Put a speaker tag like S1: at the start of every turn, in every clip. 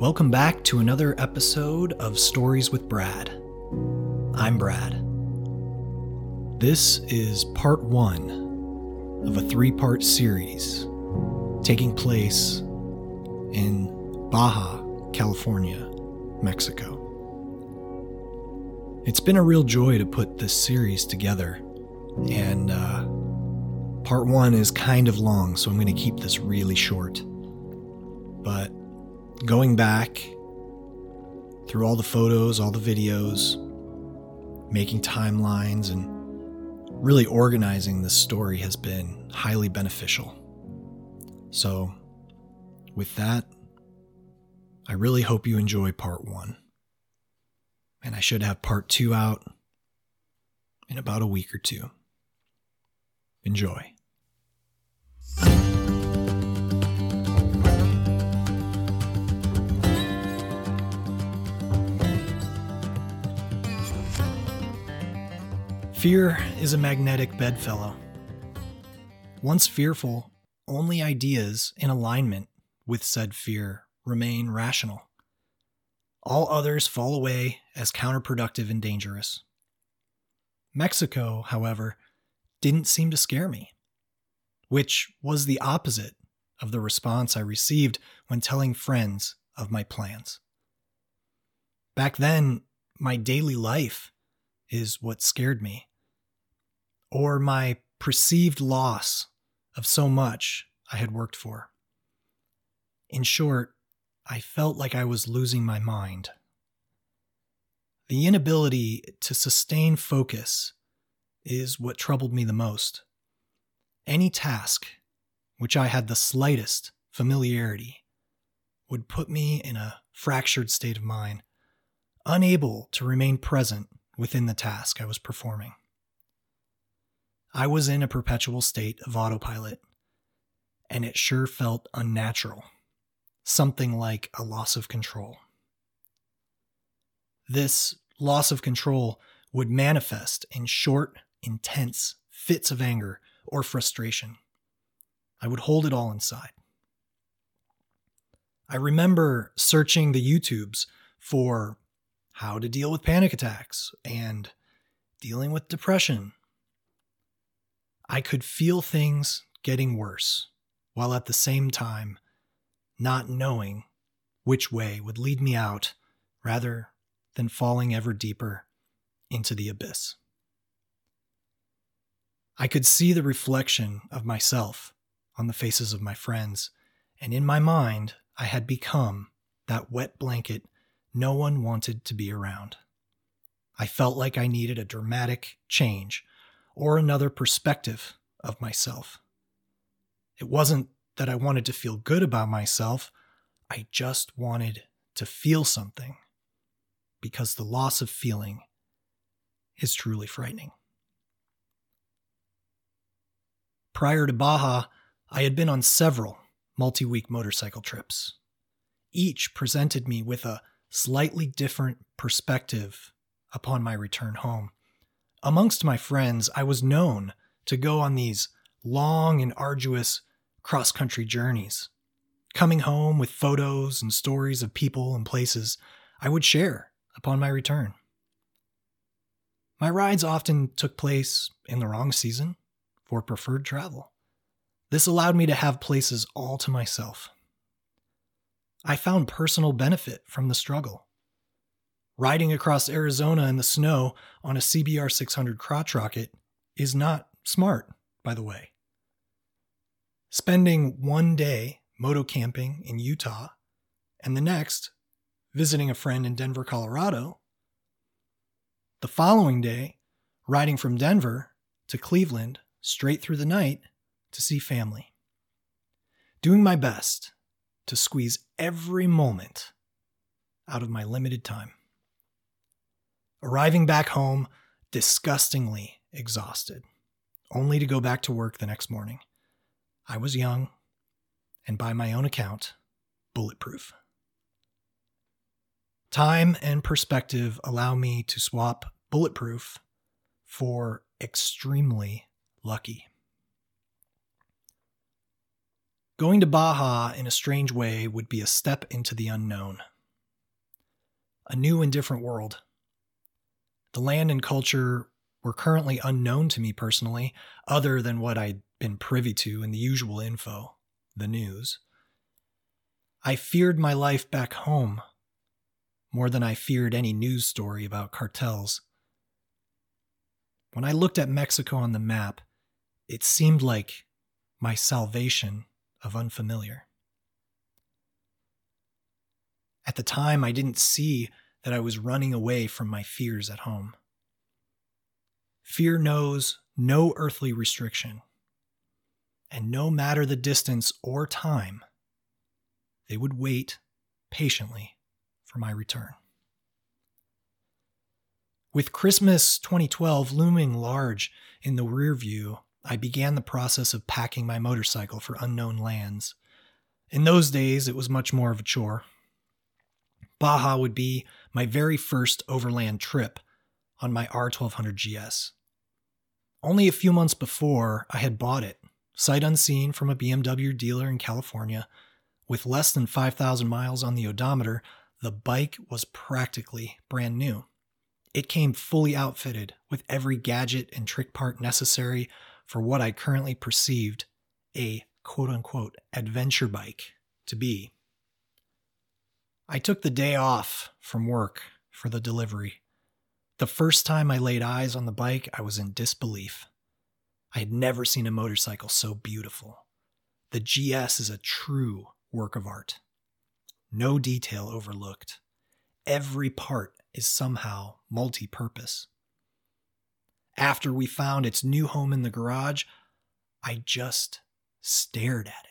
S1: Welcome back to another episode of Stories with Brad. I'm Brad. This is part one of a three part series taking place in Baja, California, Mexico. It's been a real joy to put this series together, and uh, part one is kind of long, so I'm going to keep this really short. Going back through all the photos, all the videos, making timelines, and really organizing this story has been highly beneficial. So, with that, I really hope you enjoy part one. And I should have part two out in about a week or two. Enjoy. Fear is a magnetic bedfellow. Once fearful, only ideas in alignment with said fear remain rational. All others fall away as counterproductive and dangerous. Mexico, however, didn't seem to scare me, which was the opposite of the response I received when telling friends of my plans. Back then, my daily life is what scared me or my perceived loss of so much I had worked for. In short, I felt like I was losing my mind. The inability to sustain focus is what troubled me the most. Any task which I had the slightest familiarity would put me in a fractured state of mind, unable to remain present within the task I was performing. I was in a perpetual state of autopilot, and it sure felt unnatural, something like a loss of control. This loss of control would manifest in short, intense fits of anger or frustration. I would hold it all inside. I remember searching the YouTubes for how to deal with panic attacks and dealing with depression I could feel things getting worse, while at the same time not knowing which way would lead me out rather than falling ever deeper into the abyss. I could see the reflection of myself on the faces of my friends, and in my mind, I had become that wet blanket no one wanted to be around. I felt like I needed a dramatic change or another perspective of myself. It wasn't that I wanted to feel good about myself, I just wanted to feel something because the loss of feeling is truly frightening. Prior to Baja, I had been on several multi week motorcycle trips. Each presented me with a slightly different perspective upon my return home. Amongst my friends, I was known to go on these long and arduous cross country journeys. Coming home with photos and stories of people and places I would share upon my return. My rides often took place in the wrong season for preferred travel. This allowed me to have places all to myself. I found personal benefit from the struggle riding across Arizona in the snow on a CBR 600 crotch rocket is not smart, by the way. Spending one day moto camping in Utah and the next visiting a friend in Denver, Colorado. The following day, riding from Denver to Cleveland straight through the night to see family. Doing my best to squeeze every moment out of my limited time arriving back home disgustingly exhausted, only to go back to work the next morning. I was young, and by my own account, bulletproof. Time and perspective allow me to swap bulletproof for extremely lucky. Going to Baja in a strange way would be a step into the unknown, a new and different world. The land and culture were currently unknown to me personally, other than what I'd been privy to in the usual info, the news. I feared my life back home more than I feared any news story about cartels. When I looked at Mexico on the map, it seemed like my salvation of unfamiliar. At the time, I didn't see that I was running away from my fears at home. Fear knows no earthly restriction, and no matter the distance or time, they would wait patiently for my return. With Christmas 2012 looming large in the rear view, I began the process of packing my motorcycle for unknown lands. In those days, it was much more of a chore. Baja would be my very first overland trip on my R1200 GS. Only a few months before, I had bought it, sight unseen from a BMW dealer in California. With less than 5,000 miles on the odometer, the bike was practically brand new. It came fully outfitted with every gadget and trick part necessary for what I currently perceived a quote unquote adventure bike to be. I took the day off from work for the delivery. The first time I laid eyes on the bike, I was in disbelief. I had never seen a motorcycle so beautiful. The GS is a true work of art no detail overlooked. Every part is somehow multi purpose. After we found its new home in the garage, I just stared at it.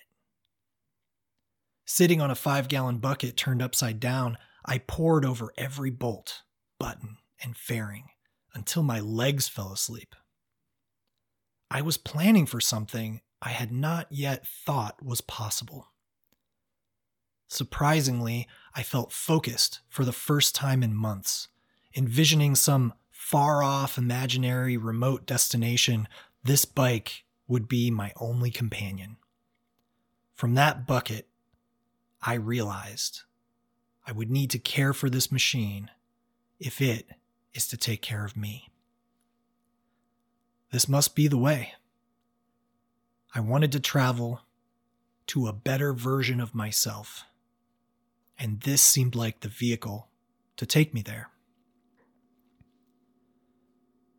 S1: Sitting on a five gallon bucket turned upside down, I pored over every bolt, button, and fairing until my legs fell asleep. I was planning for something I had not yet thought was possible. Surprisingly, I felt focused for the first time in months, envisioning some far off imaginary remote destination. This bike would be my only companion. From that bucket, I realized I would need to care for this machine if it is to take care of me. This must be the way. I wanted to travel to a better version of myself and this seemed like the vehicle to take me there.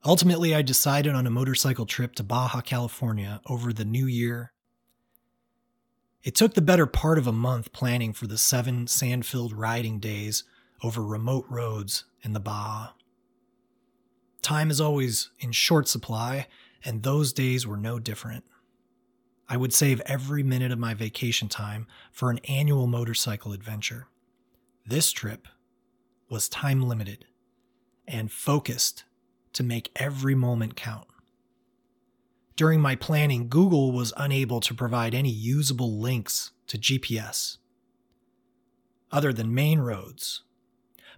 S1: Ultimately, I decided on a motorcycle trip to Baja California over the new year. It took the better part of a month planning for the seven sand filled riding days over remote roads in the Baja. Time is always in short supply, and those days were no different. I would save every minute of my vacation time for an annual motorcycle adventure. This trip was time limited and focused to make every moment count. During my planning, Google was unable to provide any usable links to GPS other than main roads.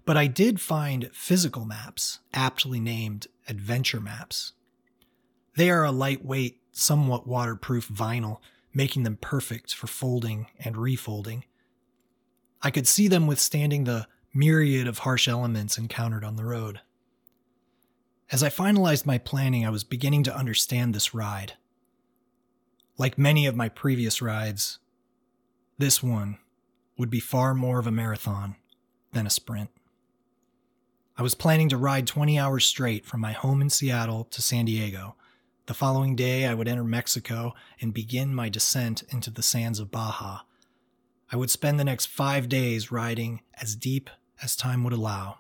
S1: But I did find physical maps, aptly named adventure maps. They are a lightweight, somewhat waterproof vinyl, making them perfect for folding and refolding. I could see them withstanding the myriad of harsh elements encountered on the road. As I finalized my planning, I was beginning to understand this ride. Like many of my previous rides, this one would be far more of a marathon than a sprint. I was planning to ride 20 hours straight from my home in Seattle to San Diego. The following day, I would enter Mexico and begin my descent into the sands of Baja, I would spend the next five days riding as deep as time would allow.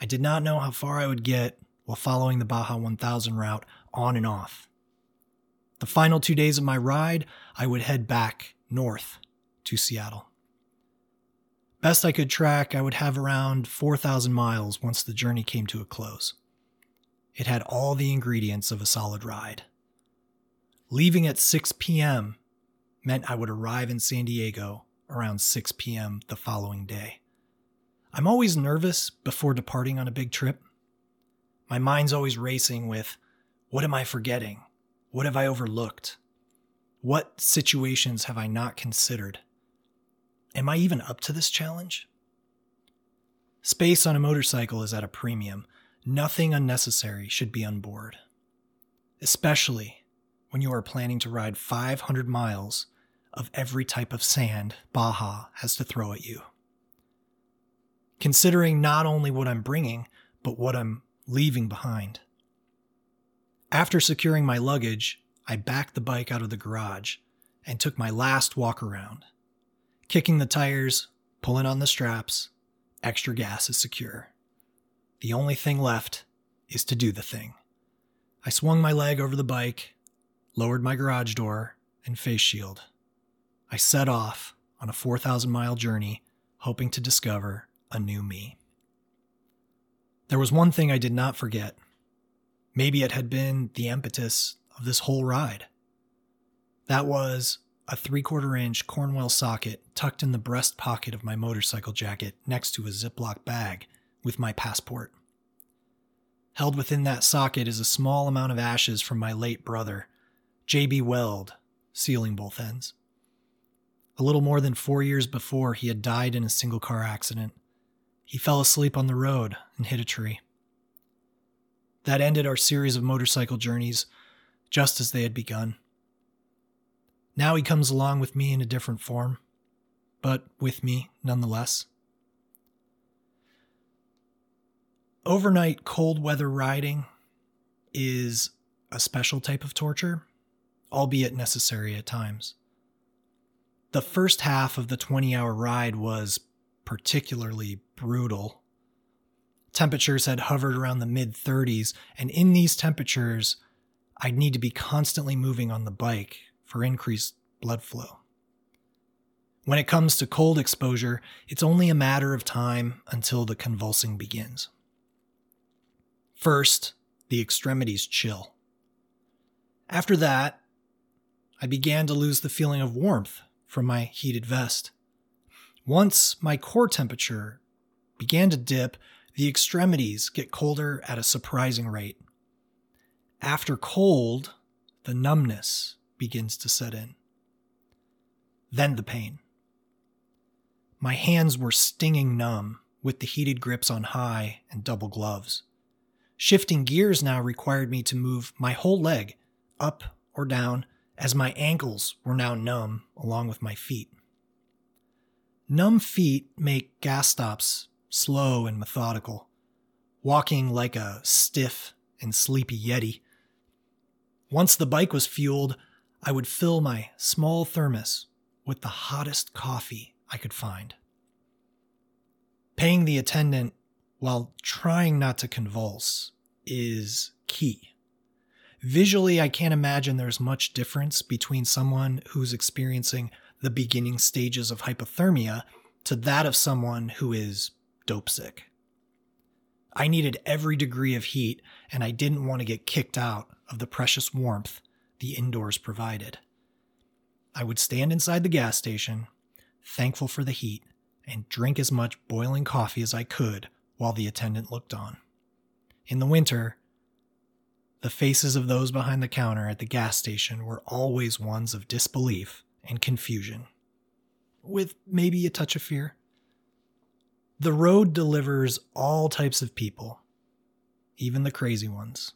S1: I did not know how far I would get while following the Baja 1000 route on and off. The final two days of my ride, I would head back north to Seattle. Best I could track, I would have around 4,000 miles once the journey came to a close. It had all the ingredients of a solid ride. Leaving at 6 p.m. meant I would arrive in San Diego around 6 p.m. the following day. I'm always nervous before departing on a big trip. My mind's always racing with what am I forgetting? What have I overlooked? What situations have I not considered? Am I even up to this challenge? Space on a motorcycle is at a premium. Nothing unnecessary should be on board, especially when you are planning to ride 500 miles of every type of sand Baja has to throw at you. Considering not only what I'm bringing, but what I'm leaving behind. After securing my luggage, I backed the bike out of the garage and took my last walk around. Kicking the tires, pulling on the straps, extra gas is secure. The only thing left is to do the thing. I swung my leg over the bike, lowered my garage door and face shield. I set off on a 4,000 mile journey, hoping to discover a new me. There was one thing I did not forget. Maybe it had been the impetus of this whole ride. That was a three quarter inch Cornwell socket tucked in the breast pocket of my motorcycle jacket next to a Ziploc bag with my passport. Held within that socket is a small amount of ashes from my late brother, J.B. Weld, sealing both ends. A little more than four years before, he had died in a single car accident. He fell asleep on the road and hit a tree. That ended our series of motorcycle journeys just as they had begun. Now he comes along with me in a different form, but with me nonetheless. Overnight cold weather riding is a special type of torture, albeit necessary at times. The first half of the 20 hour ride was particularly brutal. Temperatures had hovered around the mid 30s, and in these temperatures, I'd need to be constantly moving on the bike for increased blood flow. When it comes to cold exposure, it's only a matter of time until the convulsing begins. First, the extremities chill. After that, I began to lose the feeling of warmth from my heated vest. Once my core temperature began to dip, the extremities get colder at a surprising rate. After cold, the numbness begins to set in. Then the pain. My hands were stinging numb with the heated grips on high and double gloves. Shifting gears now required me to move my whole leg up or down as my ankles were now numb along with my feet. Numb feet make gas stops slow and methodical, walking like a stiff and sleepy Yeti. Once the bike was fueled, I would fill my small thermos with the hottest coffee I could find. Paying the attendant while trying not to convulse is key. Visually, I can't imagine there's much difference between someone who's experiencing the beginning stages of hypothermia to that of someone who is dope sick. I needed every degree of heat, and I didn't want to get kicked out of the precious warmth the indoors provided. I would stand inside the gas station, thankful for the heat, and drink as much boiling coffee as I could while the attendant looked on. In the winter, the faces of those behind the counter at the gas station were always ones of disbelief and confusion, with maybe a touch of fear. The road delivers all types of people, even the crazy ones.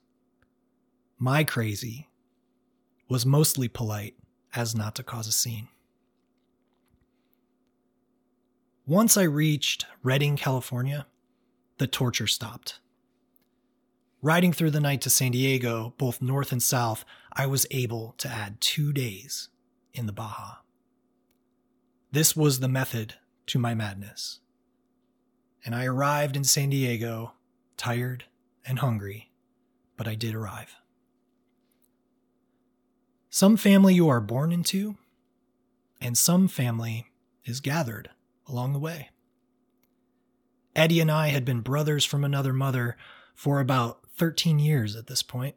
S1: My crazy was mostly polite as not to cause a scene. Once I reached Redding, California, the torture stopped. Riding through the night to San Diego, both north and south, I was able to add two days in the Baja. This was the method to my madness. And I arrived in San Diego, tired and hungry, but I did arrive. Some family you are born into, and some family is gathered along the way. Eddie and I had been brothers from another mother for about 13 years at this point.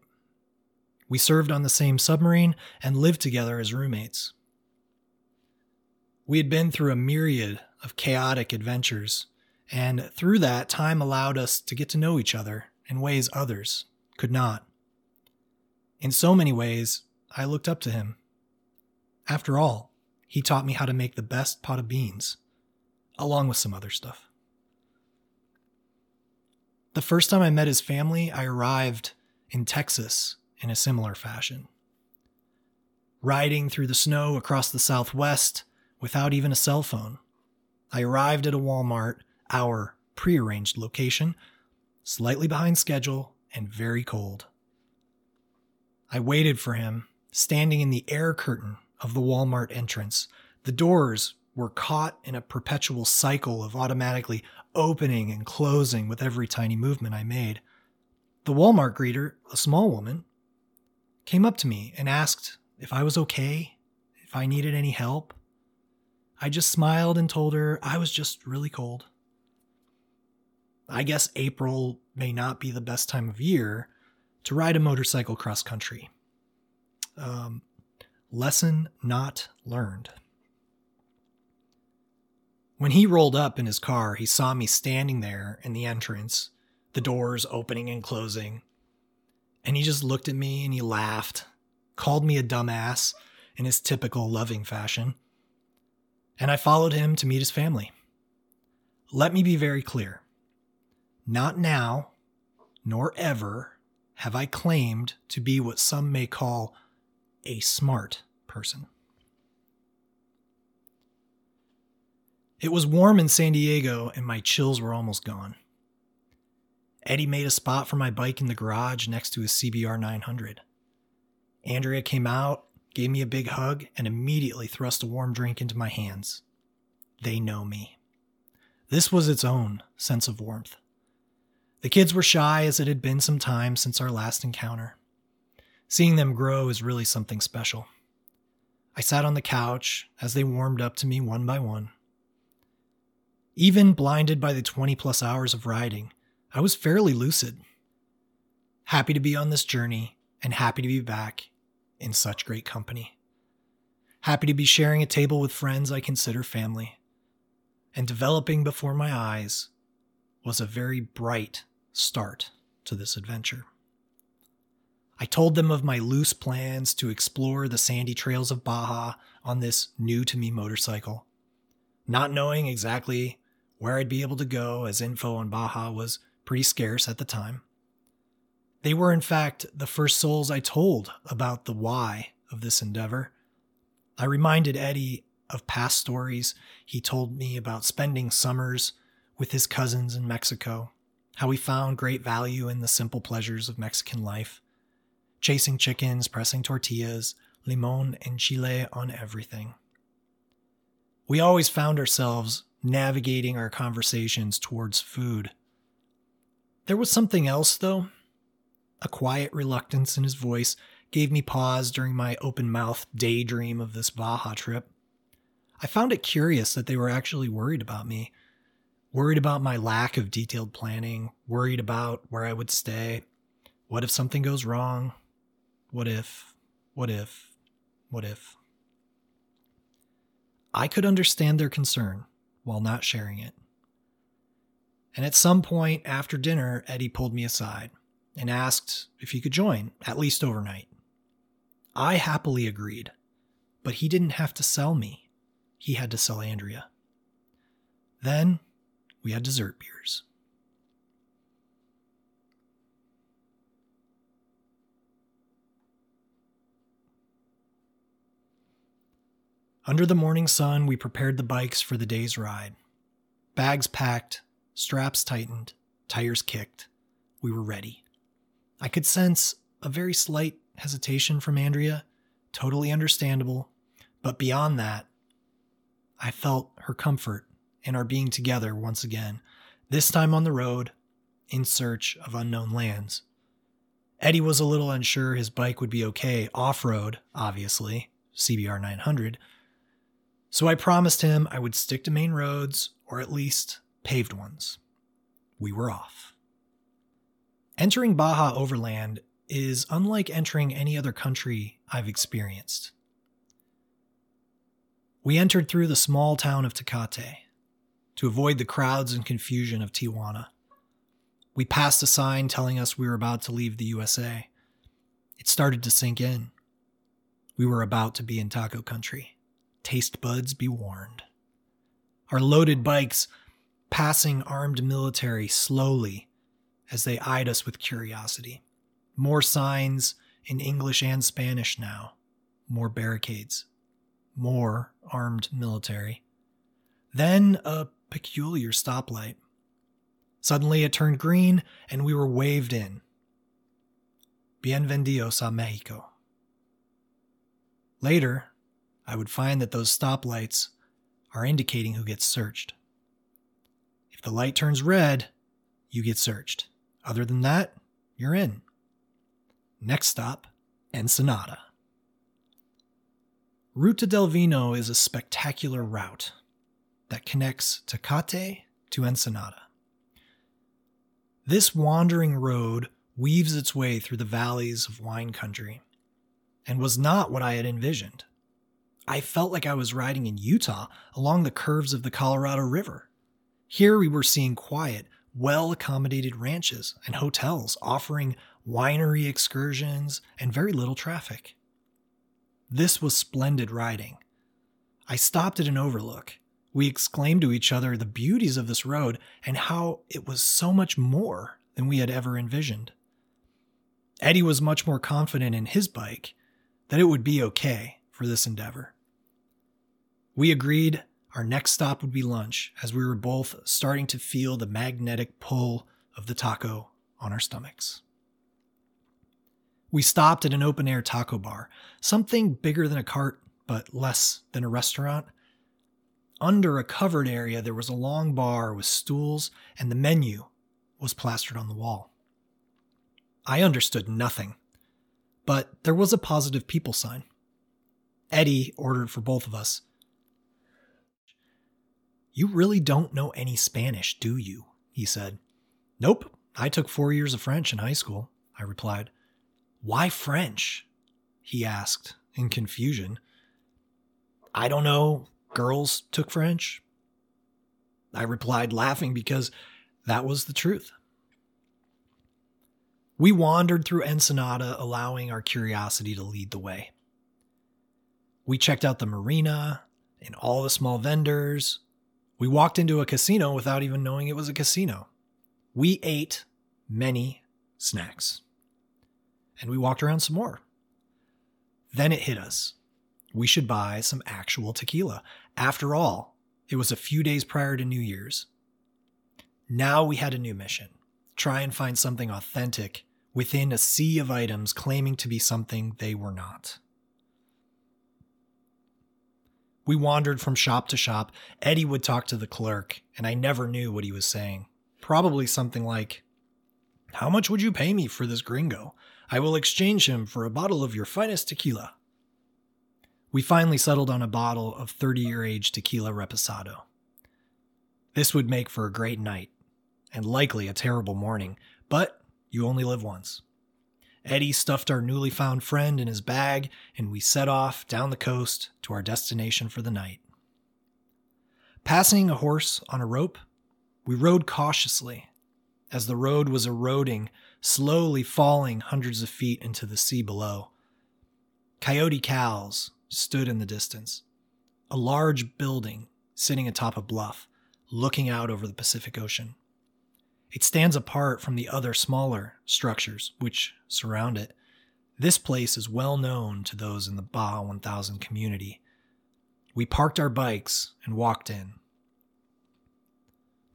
S1: We served on the same submarine and lived together as roommates. We had been through a myriad of chaotic adventures, and through that, time allowed us to get to know each other in ways others could not. In so many ways, I looked up to him. After all, he taught me how to make the best pot of beans, along with some other stuff. The first time I met his family, I arrived in Texas in a similar fashion. Riding through the snow across the Southwest without even a cell phone, I arrived at a Walmart, our prearranged location, slightly behind schedule and very cold. I waited for him, standing in the air curtain of the Walmart entrance. The doors were caught in a perpetual cycle of automatically opening and closing with every tiny movement I made. The Walmart greeter, a small woman, came up to me and asked if I was okay, if I needed any help. I just smiled and told her I was just really cold. I guess April may not be the best time of year to ride a motorcycle cross country. Um, lesson not learned. When he rolled up in his car, he saw me standing there in the entrance, the doors opening and closing. And he just looked at me and he laughed, called me a dumbass in his typical loving fashion. And I followed him to meet his family. Let me be very clear. Not now, nor ever, have I claimed to be what some may call a smart person. It was warm in San Diego and my chills were almost gone. Eddie made a spot for my bike in the garage next to his CBR 900. Andrea came out, gave me a big hug, and immediately thrust a warm drink into my hands. They know me. This was its own sense of warmth. The kids were shy as it had been some time since our last encounter. Seeing them grow is really something special. I sat on the couch as they warmed up to me one by one. Even blinded by the 20 plus hours of riding, I was fairly lucid. Happy to be on this journey and happy to be back in such great company. Happy to be sharing a table with friends I consider family. And developing before my eyes was a very bright start to this adventure. I told them of my loose plans to explore the sandy trails of Baja on this new to me motorcycle. Not knowing exactly where I'd be able to go, as info on Baja was pretty scarce at the time. They were, in fact, the first souls I told about the why of this endeavor. I reminded Eddie of past stories he told me about spending summers with his cousins in Mexico, how he found great value in the simple pleasures of Mexican life chasing chickens, pressing tortillas, limon and chile on everything. We always found ourselves navigating our conversations towards food. There was something else, though. A quiet reluctance in his voice gave me pause during my open mouthed daydream of this Baja trip. I found it curious that they were actually worried about me, worried about my lack of detailed planning, worried about where I would stay. What if something goes wrong? What if? What if? What if? I could understand their concern while not sharing it. And at some point after dinner, Eddie pulled me aside and asked if he could join, at least overnight. I happily agreed, but he didn't have to sell me. He had to sell Andrea. Then we had dessert beers. Under the morning sun, we prepared the bikes for the day's ride. Bags packed, straps tightened, tires kicked. We were ready. I could sense a very slight hesitation from Andrea, totally understandable, but beyond that, I felt her comfort in are being together once again, this time on the road, in search of unknown lands. Eddie was a little unsure his bike would be okay off road, obviously, CBR 900 so I promised him I would stick to main roads, or at least paved ones. We were off. Entering Baja Overland is unlike entering any other country I've experienced. We entered through the small town of Tecate to avoid the crowds and confusion of Tijuana. We passed a sign telling us we were about to leave the USA. It started to sink in. We were about to be in taco country taste buds be warned. Our loaded bikes passing armed military slowly as they eyed us with curiosity. More signs in English and Spanish now, more barricades, more armed military. Then a peculiar stoplight. Suddenly it turned green and we were waved in. Bienvenidos a Mexico. Later, I would find that those stoplights are indicating who gets searched. If the light turns red, you get searched. Other than that, you're in. Next stop, Ensenada. Ruta del Vino is a spectacular route that connects Tecate to Ensenada. This wandering road weaves its way through the valleys of wine country and was not what I had envisioned. I felt like I was riding in Utah along the curves of the Colorado River. Here we were seeing quiet, well accommodated ranches and hotels offering winery excursions and very little traffic. This was splendid riding. I stopped at an overlook. We exclaimed to each other the beauties of this road and how it was so much more than we had ever envisioned. Eddie was much more confident in his bike that it would be okay for this endeavor. We agreed our next stop would be lunch as we were both starting to feel the magnetic pull of the taco on our stomachs. We stopped at an open air taco bar, something bigger than a cart, but less than a restaurant. Under a covered area, there was a long bar with stools, and the menu was plastered on the wall. I understood nothing, but there was a positive people sign. Eddie ordered for both of us. You really don't know any Spanish, do you? he said. Nope, I took four years of French in high school, I replied. Why French? he asked in confusion. I don't know. Girls took French. I replied, laughing because that was the truth. We wandered through Ensenada, allowing our curiosity to lead the way. We checked out the marina and all the small vendors. We walked into a casino without even knowing it was a casino. We ate many snacks and we walked around some more. Then it hit us. We should buy some actual tequila. After all, it was a few days prior to New Year's. Now we had a new mission try and find something authentic within a sea of items claiming to be something they were not. We wandered from shop to shop. Eddie would talk to the clerk, and I never knew what he was saying. Probably something like, How much would you pay me for this gringo? I will exchange him for a bottle of your finest tequila. We finally settled on a bottle of 30 year age tequila reposado. This would make for a great night, and likely a terrible morning, but you only live once. Eddie stuffed our newly found friend in his bag, and we set off down the coast to our destination for the night. Passing a horse on a rope, we rode cautiously as the road was eroding slowly falling hundreds of feet into the sea below. Coyote Cal's stood in the distance, a large building sitting atop a bluff, looking out over the Pacific Ocean. It stands apart from the other smaller structures which surround it. This place is well known to those in the Baja 1000 community. We parked our bikes and walked in.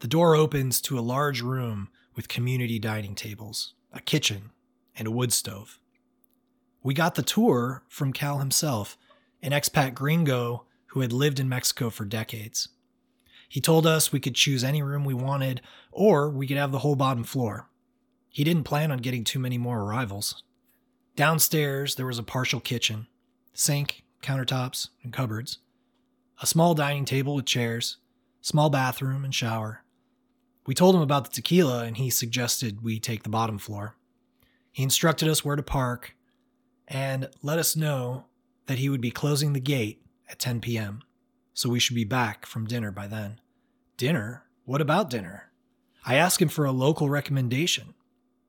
S1: The door opens to a large room with community dining tables a kitchen, and a wood stove. We got the tour from Cal himself, an expat gringo who had lived in Mexico for decades. He told us we could choose any room we wanted, or we could have the whole bottom floor. He didn't plan on getting too many more arrivals. Downstairs, there was a partial kitchen, sink, countertops, and cupboards, a small dining table with chairs, small bathroom and shower, we told him about the tequila, and he suggested we take the bottom floor. He instructed us where to park and let us know that he would be closing the gate at 10 p.m., so we should be back from dinner by then. Dinner? What about dinner? I asked him for a local recommendation.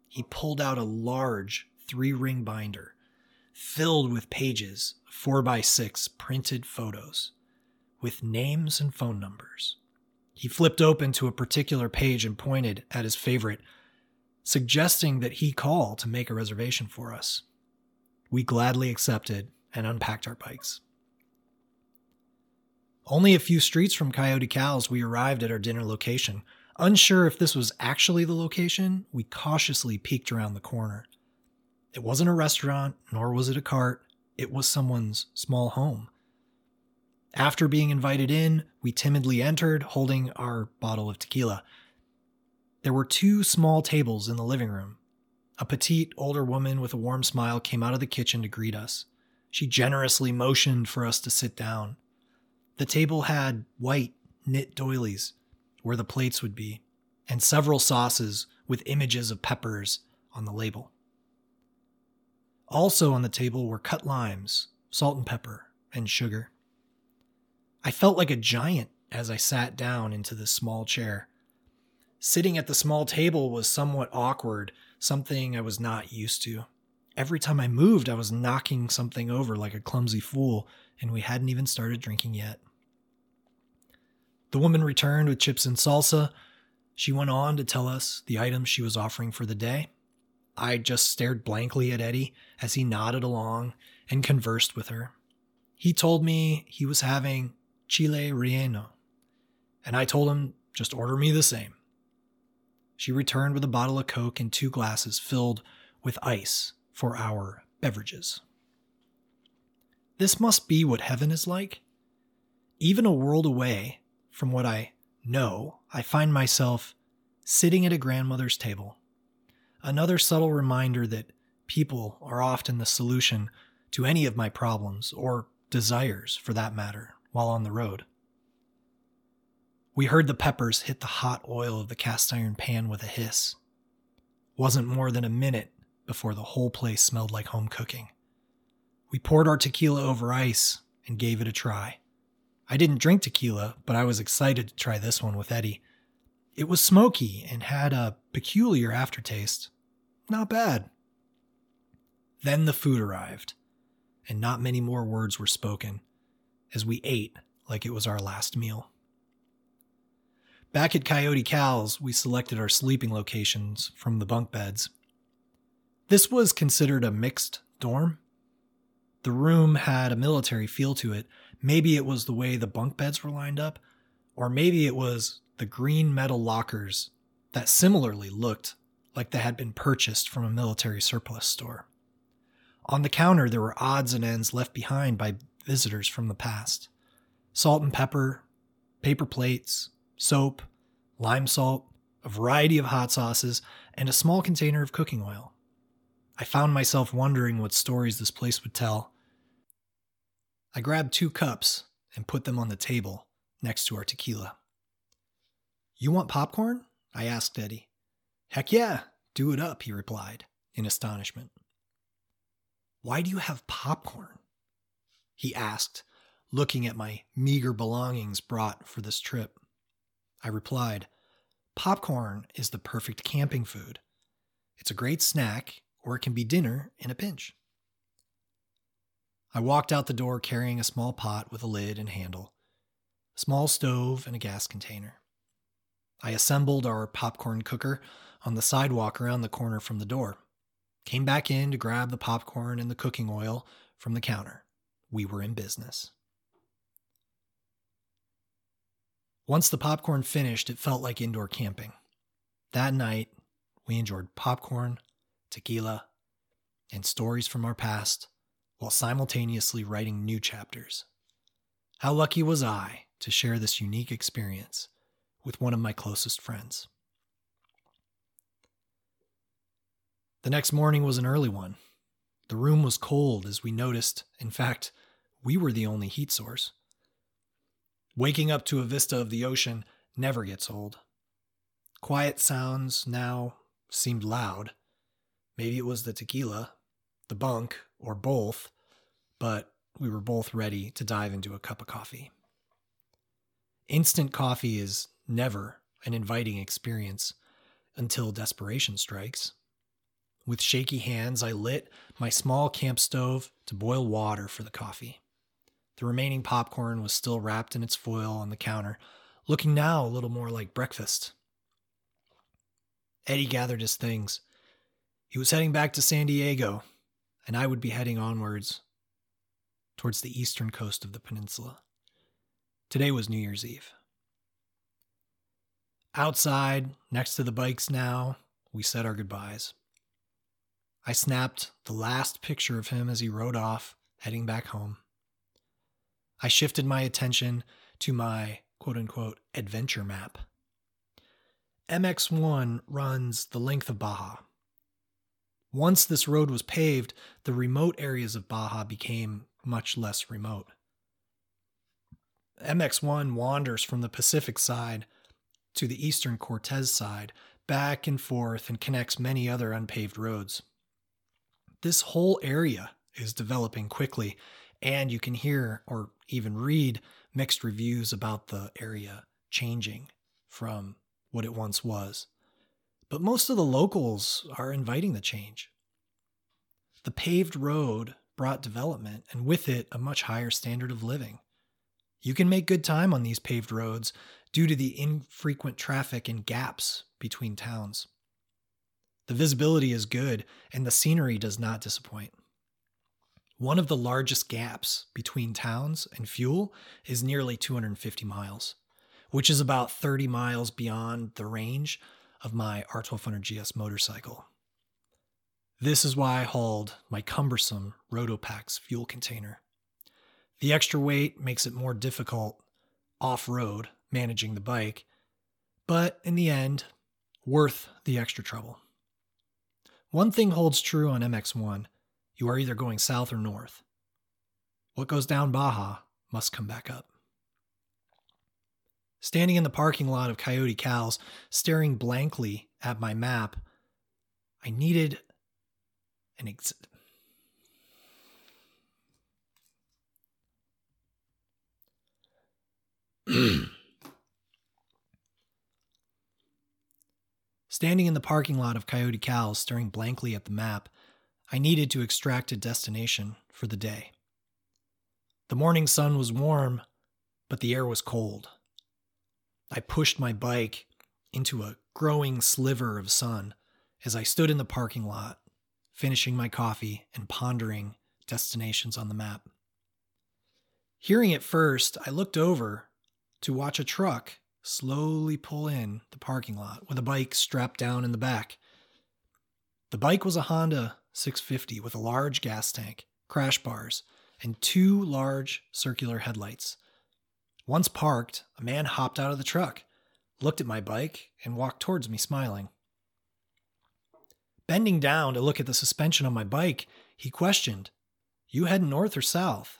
S1: He pulled out a large three ring binder filled with pages, 4 by 6 printed photos with names and phone numbers. He flipped open to a particular page and pointed at his favorite suggesting that he call to make a reservation for us. We gladly accepted and unpacked our bikes. Only a few streets from Coyote Cal's, we arrived at our dinner location. Unsure if this was actually the location, we cautiously peeked around the corner. It wasn't a restaurant, nor was it a cart, it was someone's small home. After being invited in, we timidly entered, holding our bottle of tequila. There were two small tables in the living room. A petite, older woman with a warm smile came out of the kitchen to greet us. She generously motioned for us to sit down. The table had white, knit doilies where the plates would be, and several sauces with images of peppers on the label. Also on the table were cut limes, salt and pepper, and sugar. I felt like a giant as I sat down into this small chair. Sitting at the small table was somewhat awkward, something I was not used to. Every time I moved, I was knocking something over like a clumsy fool, and we hadn't even started drinking yet. The woman returned with chips and salsa. She went on to tell us the items she was offering for the day. I just stared blankly at Eddie as he nodded along and conversed with her. He told me he was having chile relleno, and I told him just order me the same. She returned with a bottle of Coke and two glasses filled with ice for our beverages. This must be what heaven is like. Even a world away from what I know, I find myself sitting at a grandmother's table. Another subtle reminder that people are often the solution to any of my problems, or desires for that matter, while on the road. We heard the peppers hit the hot oil of the cast iron pan with a hiss. Wasn't more than a minute before the whole place smelled like home cooking. We poured our tequila over ice and gave it a try. I didn't drink tequila, but I was excited to try this one with Eddie. It was smoky and had a peculiar aftertaste. Not bad. Then the food arrived, and not many more words were spoken as we ate like it was our last meal. Back at Coyote Cal's, we selected our sleeping locations from the bunk beds. This was considered a mixed dorm. The room had a military feel to it. Maybe it was the way the bunk beds were lined up, or maybe it was the green metal lockers that similarly looked like they had been purchased from a military surplus store. On the counter, there were odds and ends left behind by visitors from the past salt and pepper, paper plates, soap, lime salt, a variety of hot sauces, and a small container of cooking oil. I found myself wondering what stories this place would tell. I grabbed two cups and put them on the table next to our tequila. You want popcorn? I asked Eddie. Heck yeah, do it up, he replied, in astonishment. Why do you have popcorn? He asked, looking at my meager belongings brought for this trip. I replied, Popcorn is the perfect camping food. It's a great snack, or it can be dinner in a pinch. I walked out the door carrying a small pot with a lid and handle, a small stove, and a gas container. I assembled our popcorn cooker on the sidewalk around the corner from the door, came back in to grab the popcorn and the cooking oil from the counter. We were in business. Once the popcorn finished, it felt like indoor camping. That night, we enjoyed popcorn, tequila, and stories from our past while simultaneously writing new chapters. How lucky was I to share this unique experience with one of my closest friends? The next morning was an early one. The room was cold as we noticed. In fact, we were the only heat source. Waking up to a vista of the ocean never gets old. Quiet sounds now seemed loud. Maybe it was the tequila, the bunk, or both, but we were both ready to dive into a cup of coffee. Instant coffee is never an inviting experience until desperation strikes. With shaky hands, I lit my small camp stove to boil water for the coffee. The remaining popcorn was still wrapped in its foil on the counter, looking now a little more like breakfast. Eddie gathered his things. He was heading back to San Diego, and I would be heading onwards towards the eastern coast of the peninsula. Today was New Year's Eve. Outside, next to the bikes now, we said our goodbyes. I snapped the last picture of him as he rode off, heading back home. I shifted my attention to my quote unquote adventure map. MX1 runs the length of Baja. Once this road was paved, the remote areas of Baja became much less remote. MX1 wanders from the Pacific side to the eastern Cortez side, back and forth, and connects many other unpaved roads. This whole area is developing quickly, and you can hear or even read mixed reviews about the area changing from what it once was. But most of the locals are inviting the change. The paved road brought development, and with it, a much higher standard of living. You can make good time on these paved roads due to the infrequent traffic and gaps between towns. The visibility is good, and the scenery does not disappoint. One of the largest gaps between towns and fuel is nearly 250 miles, which is about 30 miles beyond the range of my R1200 GS motorcycle. This is why I hauled my cumbersome Rotopax fuel container. The extra weight makes it more difficult off road managing the bike, but in the end, worth the extra trouble. One thing holds true on MX1 you are either going south or north. What goes down Baja must come back up. Standing in the parking lot of Coyote Cal's, staring blankly at my map, I needed an ex- Standing in the parking lot of Coyote Cal's, staring blankly at the map, I needed to extract a destination for the day. The morning sun was warm, but the air was cold. I pushed my bike into a growing sliver of sun as I stood in the parking lot, finishing my coffee and pondering destinations on the map. Hearing it first, I looked over to watch a truck slowly pull in the parking lot with a bike strapped down in the back. The bike was a Honda 650 with a large gas tank, crash bars, and two large circular headlights. Once parked, a man hopped out of the truck, looked at my bike, and walked towards me smiling. Bending down to look at the suspension on my bike, he questioned, You heading north or south?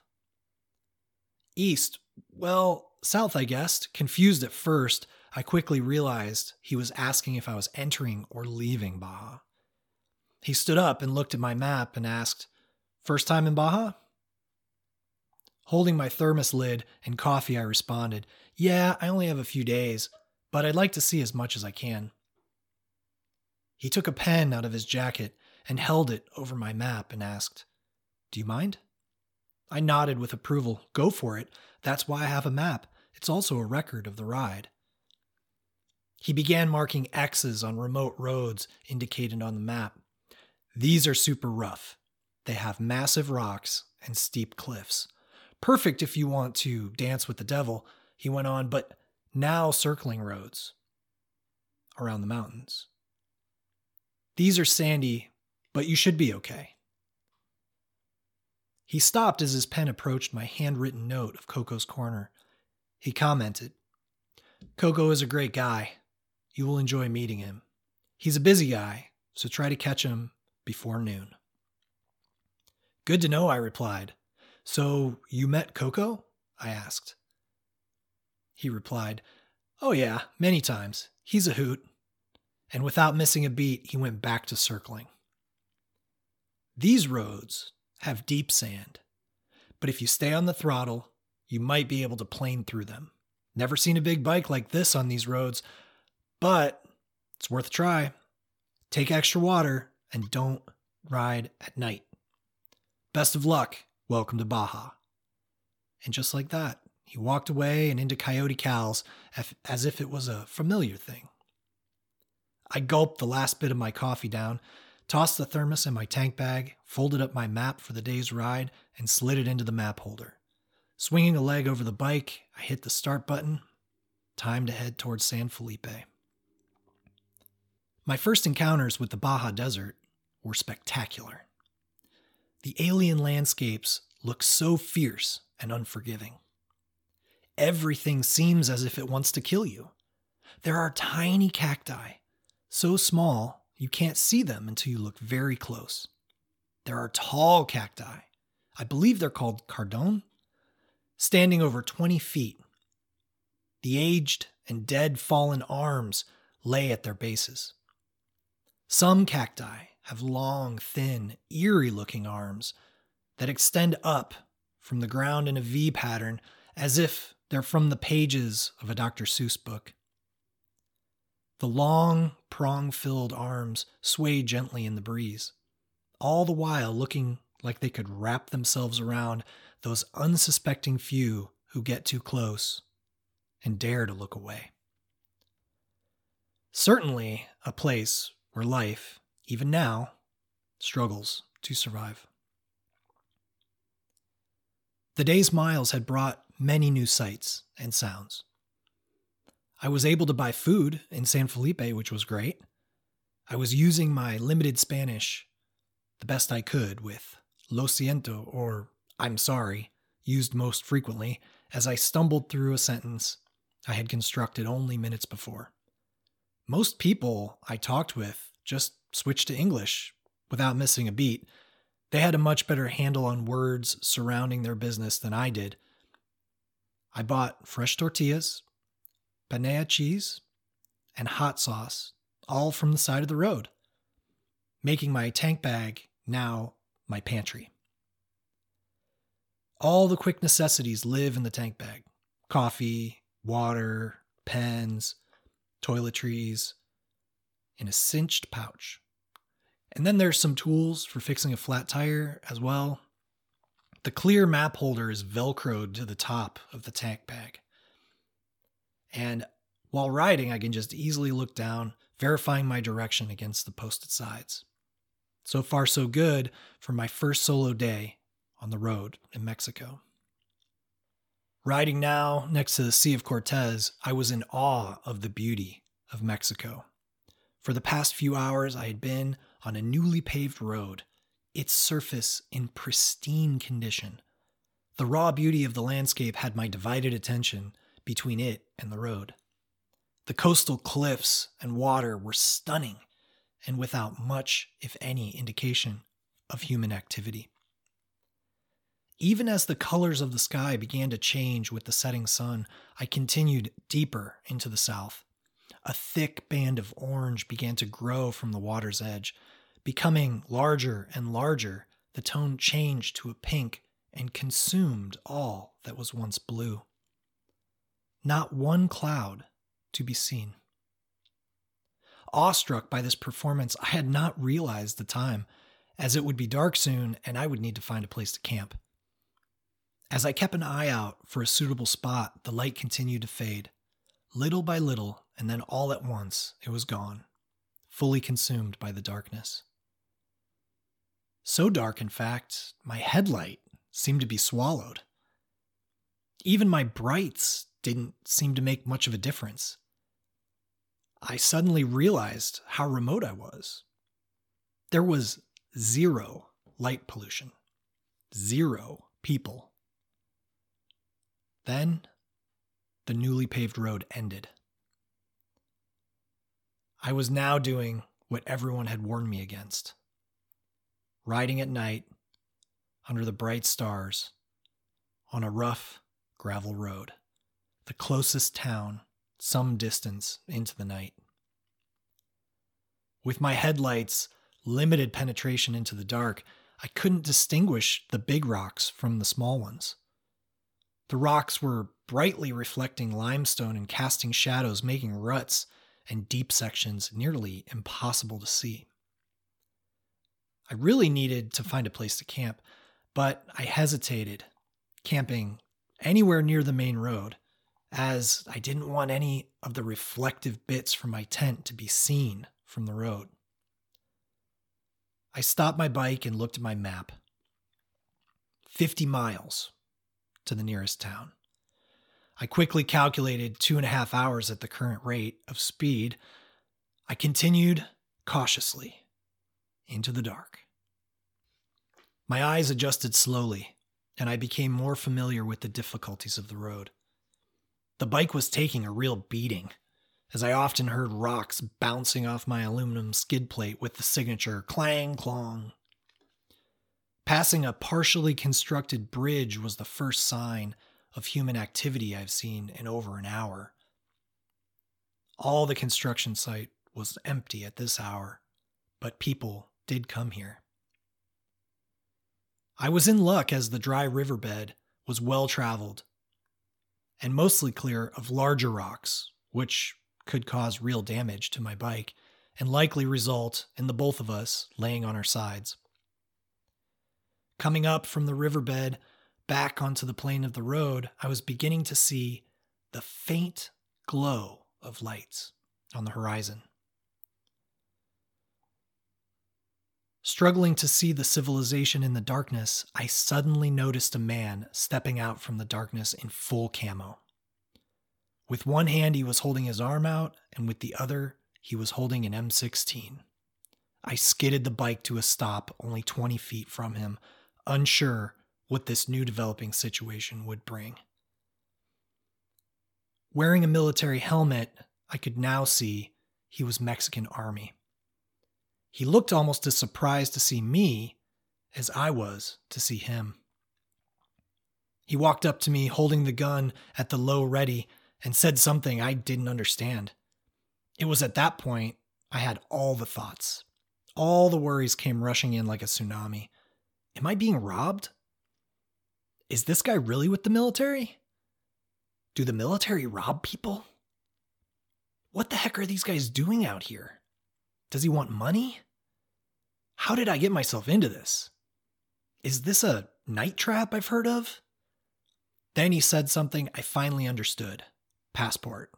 S1: East. Well, south, I guessed. Confused at first, I quickly realized he was asking if I was entering or leaving Baja. He stood up and looked at my map and asked, First time in Baja? Holding my thermos lid and coffee, I responded, Yeah, I only have a few days, but I'd like to see as much as I can. He took a pen out of his jacket and held it over my map and asked, Do you mind? I nodded with approval. Go for it. That's why I have a map. It's also a record of the ride. He began marking X's on remote roads indicated on the map. These are super rough. They have massive rocks and steep cliffs. Perfect if you want to dance with the devil, he went on, but now circling roads around the mountains. These are sandy, but you should be okay. He stopped as his pen approached my handwritten note of Coco's Corner. He commented, Coco is a great guy. You will enjoy meeting him. He's a busy guy, so try to catch him before noon. Good to know, I replied. So you met Coco? I asked. He replied, Oh, yeah, many times. He's a hoot. And without missing a beat, he went back to circling. These roads have deep sand, but if you stay on the throttle, you might be able to plane through them. Never seen a big bike like this on these roads, but it's worth a try. Take extra water and don't ride at night. Best of luck. Welcome to Baja. And just like that, he walked away and into Coyote Cal's as if it was a familiar thing. I gulped the last bit of my coffee down, tossed the thermos in my tank bag, folded up my map for the day's ride, and slid it into the map holder. Swinging a leg over the bike, I hit the start button. Time to head towards San Felipe. My first encounters with the Baja Desert were spectacular. The alien landscapes look so fierce and unforgiving. Everything seems as if it wants to kill you. There are tiny cacti, so small you can't see them until you look very close. There are tall cacti, I believe they're called cardon, standing over 20 feet. The aged and dead fallen arms lay at their bases. Some cacti have long, thin, eerie looking arms that extend up from the ground in a V pattern as if they're from the pages of a Dr. Seuss book. The long, prong filled arms sway gently in the breeze, all the while looking like they could wrap themselves around those unsuspecting few who get too close and dare to look away. Certainly a place where life, even now, struggles to survive. The day's miles had brought many new sights and sounds. I was able to buy food in San Felipe, which was great. I was using my limited Spanish the best I could with lo siento or I'm sorry, used most frequently as I stumbled through a sentence I had constructed only minutes before. Most people I talked with just switched to English without missing a beat. They had a much better handle on words surrounding their business than I did. I bought fresh tortillas, panela cheese, and hot sauce, all from the side of the road, making my tank bag now my pantry. All the quick necessities live in the tank bag coffee, water, pens, toiletries, in a cinched pouch. And then there's some tools for fixing a flat tire as well. The clear map holder is velcroed to the top of the tank bag. And while riding, I can just easily look down, verifying my direction against the posted sides. So far, so good for my first solo day on the road in Mexico. Riding now next to the Sea of Cortez, I was in awe of the beauty of Mexico. For the past few hours, I had been on a newly paved road, its surface in pristine condition. The raw beauty of the landscape had my divided attention between it and the road. The coastal cliffs and water were stunning and without much, if any, indication of human activity. Even as the colors of the sky began to change with the setting sun, I continued deeper into the south. A thick band of orange began to grow from the water's edge. Becoming larger and larger, the tone changed to a pink and consumed all that was once blue. Not one cloud to be seen. Awestruck by this performance, I had not realized the time, as it would be dark soon and I would need to find a place to camp. As I kept an eye out for a suitable spot, the light continued to fade. Little by little, and then all at once, it was gone, fully consumed by the darkness. So dark, in fact, my headlight seemed to be swallowed. Even my brights didn't seem to make much of a difference. I suddenly realized how remote I was. There was zero light pollution, zero people then the newly paved road ended. I was now doing what everyone had warned me against riding at night under the bright stars on a rough gravel road, the closest town some distance into the night. With my headlights' limited penetration into the dark, I couldn't distinguish the big rocks from the small ones. The rocks were brightly reflecting limestone and casting shadows, making ruts and deep sections nearly impossible to see. I really needed to find a place to camp, but I hesitated camping anywhere near the main road, as I didn't want any of the reflective bits from my tent to be seen from the road. I stopped my bike and looked at my map. 50 miles to the nearest town. I quickly calculated two and a half hours at the current rate of speed. I continued cautiously into the dark. My eyes adjusted slowly, and I became more familiar with the difficulties of the road. The bike was taking a real beating, as I often heard rocks bouncing off my aluminum skid plate with the signature clang clong. Passing a partially constructed bridge was the first sign of human activity I've seen in over an hour. All the construction site was empty at this hour, but people did come here. I was in luck as the dry riverbed was well traveled and mostly clear of larger rocks, which could cause real damage to my bike and likely result in the both of us laying on our sides. Coming up from the riverbed back onto the plane of the road, I was beginning to see the faint glow of lights on the horizon. Struggling to see the civilization in the darkness, I suddenly noticed a man stepping out from the darkness in full camo. With one hand, he was holding his arm out, and with the other, he was holding an M16. I skidded the bike to a stop only 20 feet from him, unsure what this new developing situation would bring. Wearing a military helmet, I could now see he was Mexican Army. He looked almost as surprised to see me as I was to see him. He walked up to me holding the gun at the low ready and said something I didn't understand. It was at that point I had all the thoughts. All the worries came rushing in like a tsunami. Am I being robbed? Is this guy really with the military? Do the military rob people? What the heck are these guys doing out here? Does he want money? How did I get myself into this? Is this a night trap I've heard of? Then he said something I finally understood passport.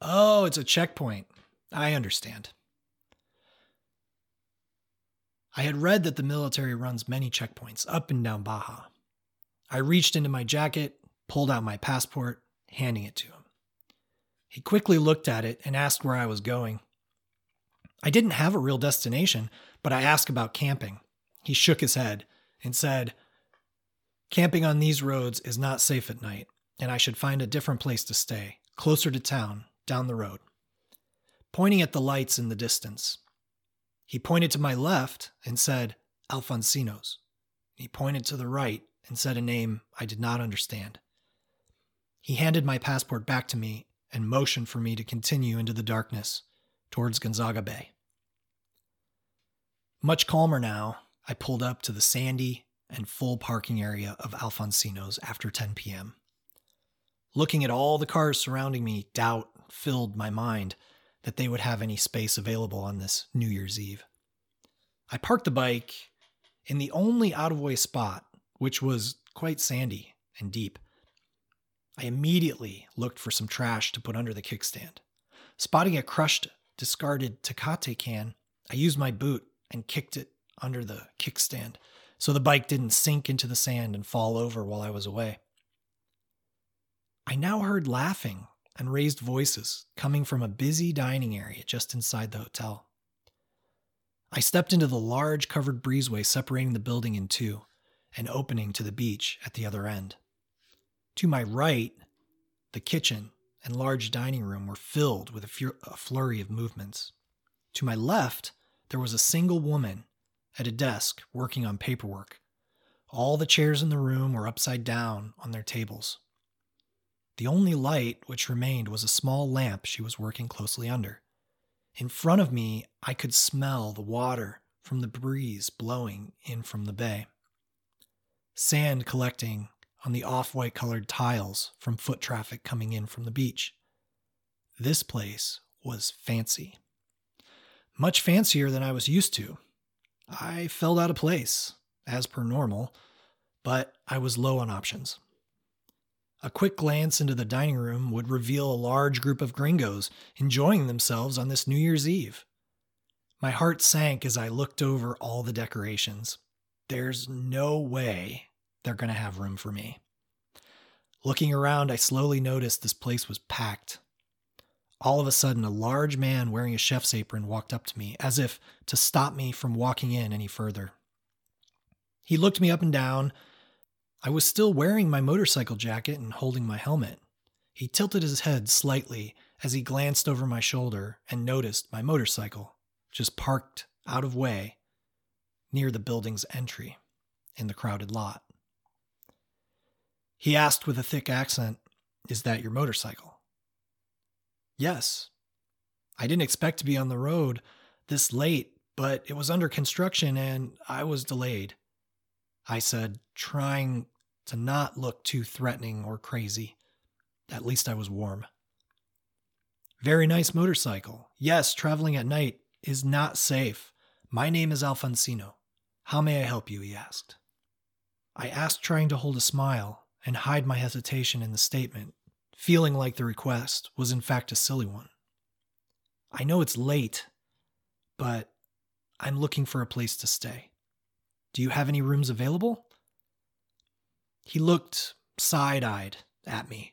S1: Oh, it's a checkpoint. I understand. I had read that the military runs many checkpoints up and down Baja. I reached into my jacket, pulled out my passport, handing it to him. He quickly looked at it and asked where I was going. I didn't have a real destination, but I asked about camping. He shook his head and said, Camping on these roads is not safe at night, and I should find a different place to stay, closer to town, down the road. Pointing at the lights in the distance, he pointed to my left and said, Alfonsinos. He pointed to the right and said a name I did not understand. He handed my passport back to me and motioned for me to continue into the darkness towards Gonzaga Bay. Much calmer now, I pulled up to the sandy and full parking area of Alfonsinos after 10 p.m. Looking at all the cars surrounding me, doubt filled my mind that they would have any space available on this New Year's Eve. I parked the bike in the only out of way spot, which was quite sandy and deep. I immediately looked for some trash to put under the kickstand. Spotting a crushed, discarded Tecate can, I used my boot and kicked it under the kickstand so the bike didn't sink into the sand and fall over while I was away. I now heard laughing and raised voices coming from a busy dining area just inside the hotel. I stepped into the large covered breezeway separating the building in two and opening to the beach at the other end. To my right, the kitchen and large dining room were filled with a, a flurry of movements. To my left, there was a single woman at a desk working on paperwork. All the chairs in the room were upside down on their tables. The only light which remained was a small lamp she was working closely under. In front of me, I could smell the water from the breeze blowing in from the bay. Sand collecting on the off white colored tiles from foot traffic coming in from the beach. This place was fancy. Much fancier than I was used to. I felt out of place, as per normal, but I was low on options. A quick glance into the dining room would reveal a large group of gringos enjoying themselves on this New Year's Eve. My heart sank as I looked over all the decorations. There's no way they're going to have room for me. Looking around, I slowly noticed this place was packed. All of a sudden, a large man wearing a chef's apron walked up to me, as if to stop me from walking in any further. He looked me up and down, I was still wearing my motorcycle jacket and holding my helmet. He tilted his head slightly as he glanced over my shoulder and noticed my motorcycle just parked out of way near the building's entry in the crowded lot. He asked with a thick accent, Is that your motorcycle? Yes. I didn't expect to be on the road this late, but it was under construction and I was delayed. I said, trying to not look too threatening or crazy. At least I was warm. Very nice motorcycle. Yes, traveling at night is not safe. My name is Alfonsino. How may I help you? he asked. I asked, trying to hold a smile and hide my hesitation in the statement, feeling like the request was in fact a silly one. I know it's late, but I'm looking for a place to stay. Do you have any rooms available? He looked side eyed at me.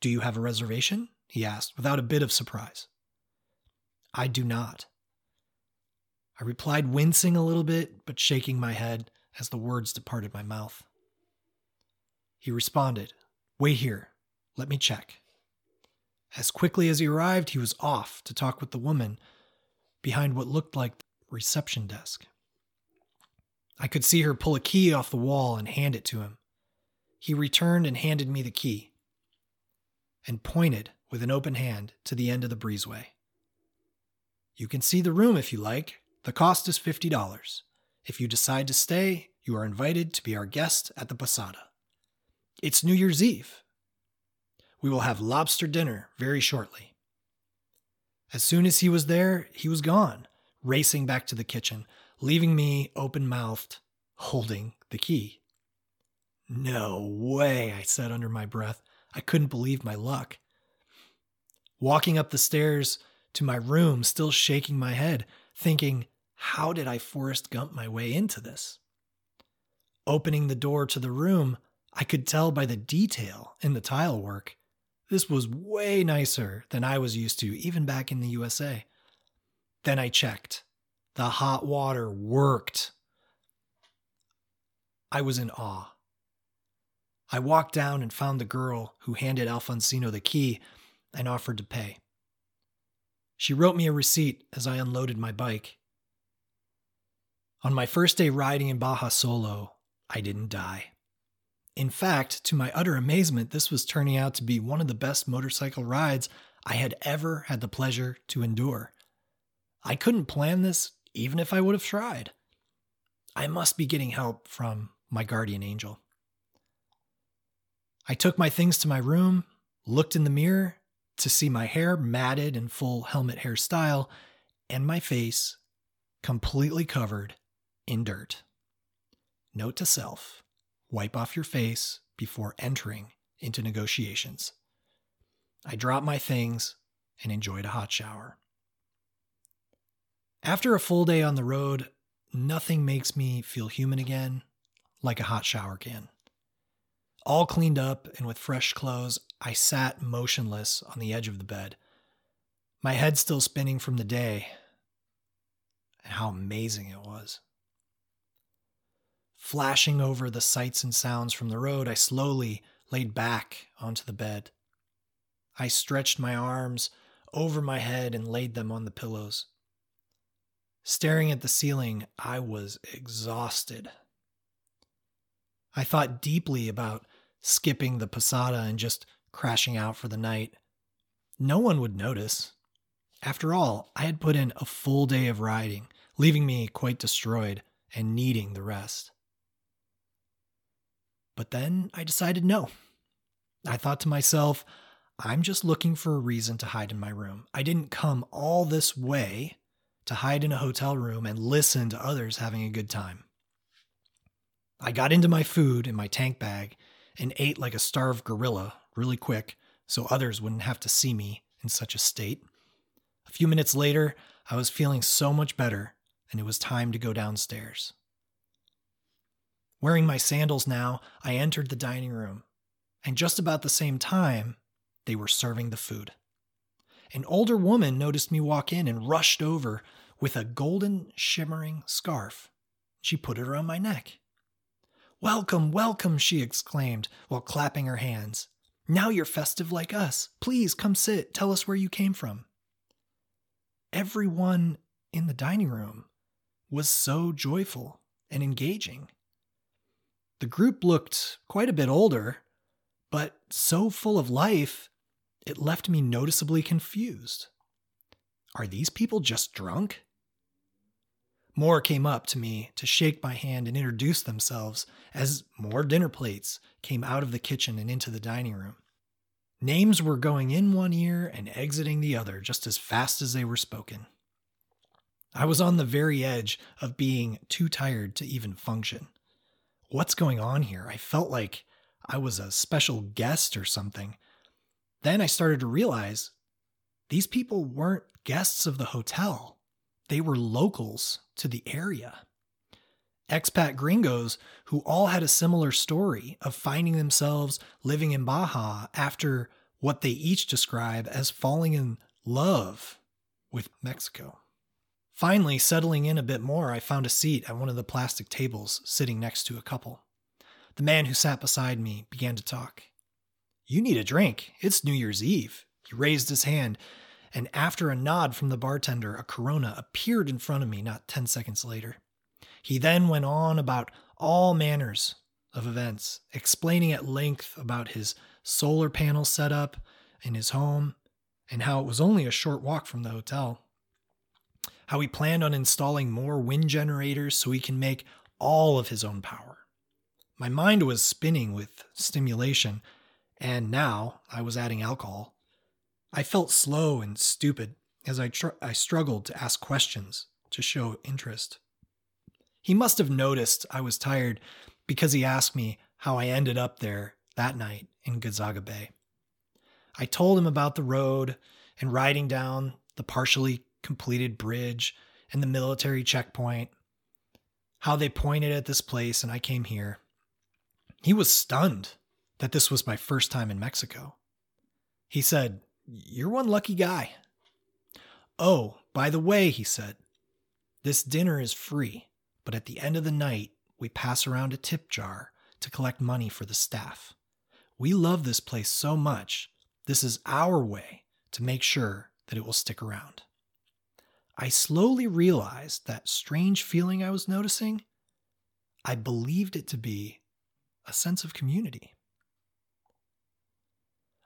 S1: Do you have a reservation? he asked, without a bit of surprise. I do not. I replied, wincing a little bit, but shaking my head as the words departed my mouth. He responded, Wait here. Let me check. As quickly as he arrived, he was off to talk with the woman behind what looked like the reception desk. I could see her pull a key off the wall and hand it to him. He returned and handed me the key and pointed with an open hand to the end of the breezeway. You can see the room if you like. The cost is $50. If you decide to stay, you are invited to be our guest at the Posada. It's New Year's Eve. We will have lobster dinner very shortly. As soon as he was there, he was gone, racing back to the kitchen, leaving me open mouthed, holding the key. No way, I said under my breath. I couldn't believe my luck. Walking up the stairs to my room, still shaking my head, thinking, how did I Forrest Gump my way into this? Opening the door to the room, I could tell by the detail in the tile work. This was way nicer than I was used to, even back in the USA. Then I checked. The hot water worked. I was in awe. I walked down and found the girl who handed Alfonsino the key and offered to pay. She wrote me a receipt as I unloaded my bike. On my first day riding in Baja solo, I didn't die. In fact, to my utter amazement, this was turning out to be one of the best motorcycle rides I had ever had the pleasure to endure. I couldn't plan this even if I would have tried. I must be getting help from my guardian angel. I took my things to my room, looked in the mirror to see my hair matted in full helmet hairstyle, and my face completely covered in dirt. Note to self wipe off your face before entering into negotiations. I dropped my things and enjoyed a hot shower. After a full day on the road, nothing makes me feel human again like a hot shower can. All cleaned up and with fresh clothes, I sat motionless on the edge of the bed, my head still spinning from the day and how amazing it was. Flashing over the sights and sounds from the road, I slowly laid back onto the bed. I stretched my arms over my head and laid them on the pillows. Staring at the ceiling, I was exhausted. I thought deeply about skipping the Posada and just crashing out for the night. No one would notice. After all, I had put in a full day of riding, leaving me quite destroyed and needing the rest. But then I decided no. I thought to myself, I'm just looking for a reason to hide in my room. I didn't come all this way to hide in a hotel room and listen to others having a good time. I got into my food in my tank bag and ate like a starved gorilla really quick so others wouldn't have to see me in such a state. A few minutes later, I was feeling so much better, and it was time to go downstairs. Wearing my sandals now, I entered the dining room, and just about the same time, they were serving the food. An older woman noticed me walk in and rushed over with a golden shimmering scarf. She put it around my neck. Welcome, welcome, she exclaimed while clapping her hands. Now you're festive like us. Please come sit. Tell us where you came from. Everyone in the dining room was so joyful and engaging. The group looked quite a bit older, but so full of life, it left me noticeably confused. Are these people just drunk? More came up to me to shake my hand and introduce themselves as more dinner plates came out of the kitchen and into the dining room. Names were going in one ear and exiting the other just as fast as they were spoken. I was on the very edge of being too tired to even function what's going on here? I felt like I was a special guest or something. Then I started to realize these people weren't guests of the hotel, they were locals to the area. Expat gringos who all had a similar story of finding themselves living in Baja after what they each describe as falling in love with Mexico. Finally, settling in a bit more, I found a seat at one of the plastic tables sitting next to a couple. The man who sat beside me began to talk. You need a drink. It's New Year's Eve. He raised his hand, and after a nod from the bartender, a Corona appeared in front of me not 10 seconds later. He then went on about all manners of events, explaining at length about his solar panel setup in his home and how it was only a short walk from the hotel how he planned on installing more wind generators so he can make all of his own power. My mind was spinning with stimulation, and now I was adding alcohol. I felt slow and stupid as I, tr- I struggled to ask questions to show interest. He must have noticed I was tired because he asked me how I ended up there that night in Gonzaga Bay. I told him about the road and riding down the partially completed bridge and the military checkpoint, how they pointed at this place and I came here. He was stunned that this was my first time in Mexico. He said, You're one lucky guy. Oh, by the way, he said, this dinner is free, but at the end of the night, we pass around a tip jar to collect money for the staff. We love this place so much, this is our way to make sure that it will stick around. I slowly realized that strange feeling I was noticing. I believed it to be a sense of community.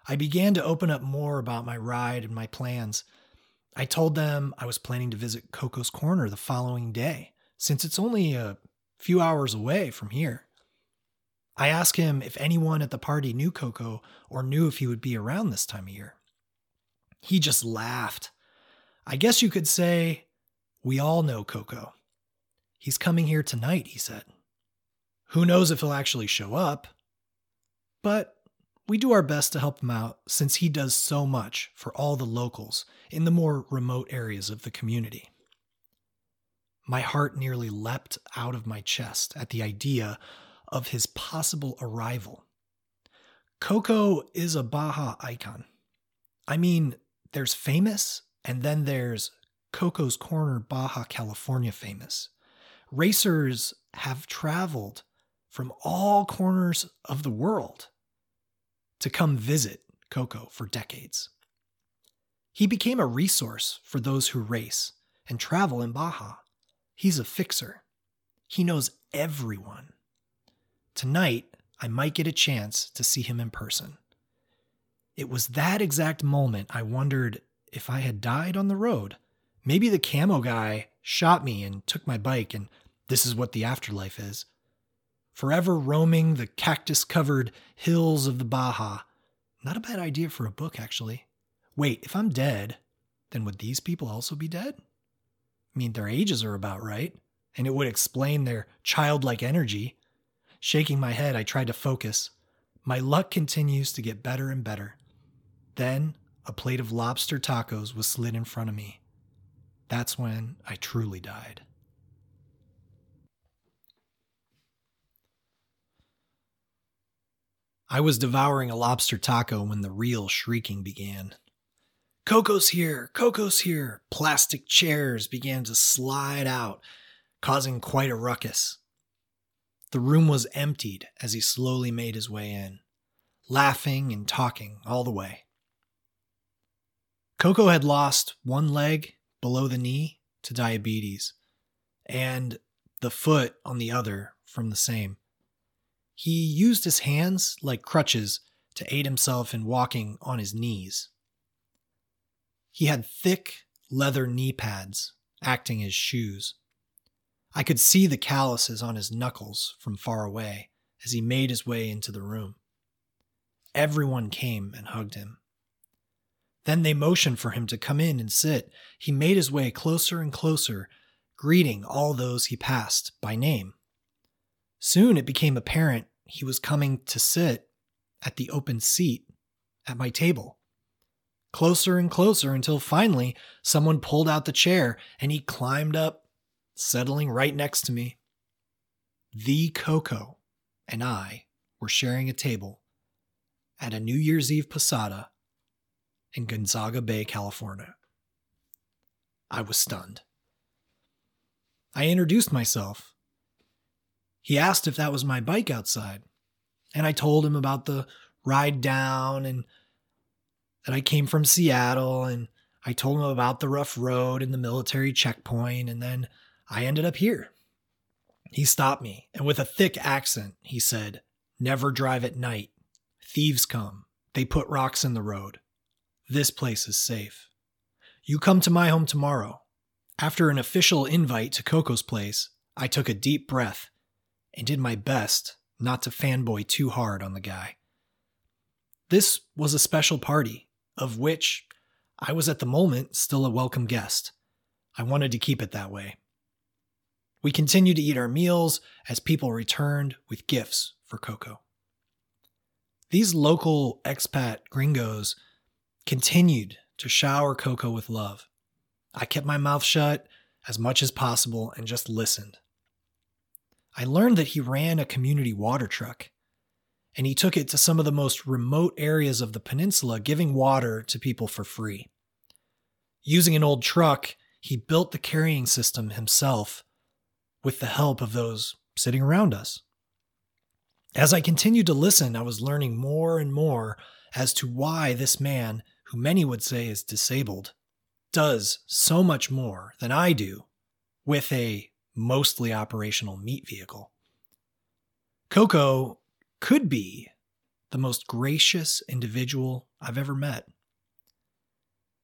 S1: I began to open up more about my ride and my plans. I told them I was planning to visit Coco's Corner the following day, since it's only a few hours away from here. I asked him if anyone at the party knew Coco or knew if he would be around this time of year. He just laughed I guess you could say we all know Coco. He's coming here tonight, he said. Who knows if he'll actually show up? But we do our best to help him out since he does so much for all the locals in the more remote areas of the community. My heart nearly leapt out of my chest at the idea of his possible arrival. Coco is a Baja icon. I mean, there's famous and then there's Coco's Corner, Baja California famous. Racers have traveled from all corners of the world to come visit Coco for decades. He became a resource for those who race and travel in Baja. He's a fixer. He knows everyone. Tonight, I might get a chance to see him in person. It was that exact moment I wondered if I had died on the road. Maybe the camo guy shot me and took my bike, and this is what the afterlife is. Forever roaming the cactus covered hills of the Baja. Not a bad idea for a book, actually. Wait, if I'm dead, then would these people also be dead? I mean, their ages are about right, and it would explain their childlike energy. Shaking my head, I tried to focus. My luck continues to get better and better. Then a plate of lobster tacos was slid in front of me. That's when I truly died. I was devouring a lobster taco when the real shrieking began. Coco's here! Coco's here! Plastic chairs began to slide out, causing quite a ruckus. The room was emptied as he slowly made his way in, laughing and talking all the way. Coco had lost one leg below the knee to diabetes, and the foot on the other from the same. He used his hands like crutches to aid himself in walking on his knees. He had thick leather knee pads acting as shoes. I could see the calluses on his knuckles from far away as he made his way into the room. Everyone came and hugged him. Then they motioned for him to come in and sit. He made his way closer and closer, greeting all those he passed by name. Soon it became apparent he was coming to sit at the open seat at my table. Closer and closer until finally someone pulled out the chair and he climbed up, settling right next to me. The Coco and I were sharing a table at a New Year's Eve posada in Gonzaga Bay, California. I was stunned. I introduced myself he asked if that was my bike outside. And I told him about the ride down and that I came from Seattle. And I told him about the rough road and the military checkpoint. And then I ended up here. He stopped me and with a thick accent, he said, Never drive at night. Thieves come. They put rocks in the road. This place is safe. You come to my home tomorrow. After an official invite to Coco's place, I took a deep breath and did my best not to fanboy too hard on the guy. This was a special party, of which I was at the moment still a welcome guest. I wanted to keep it that way. We continued to eat our meals as people returned with gifts for Coco. These local expat gringos continued to shower Coco with love. I kept my mouth shut as much as possible and just listened. I learned that he ran a community water truck and he took it to some of the most remote areas of the peninsula, giving water to people for free. Using an old truck, he built the carrying system himself with the help of those sitting around us. As I continued to listen, I was learning more and more as to why this man, who many would say is disabled, does so much more than I do with a mostly operational meat vehicle. Coco could be the most gracious individual I've ever met.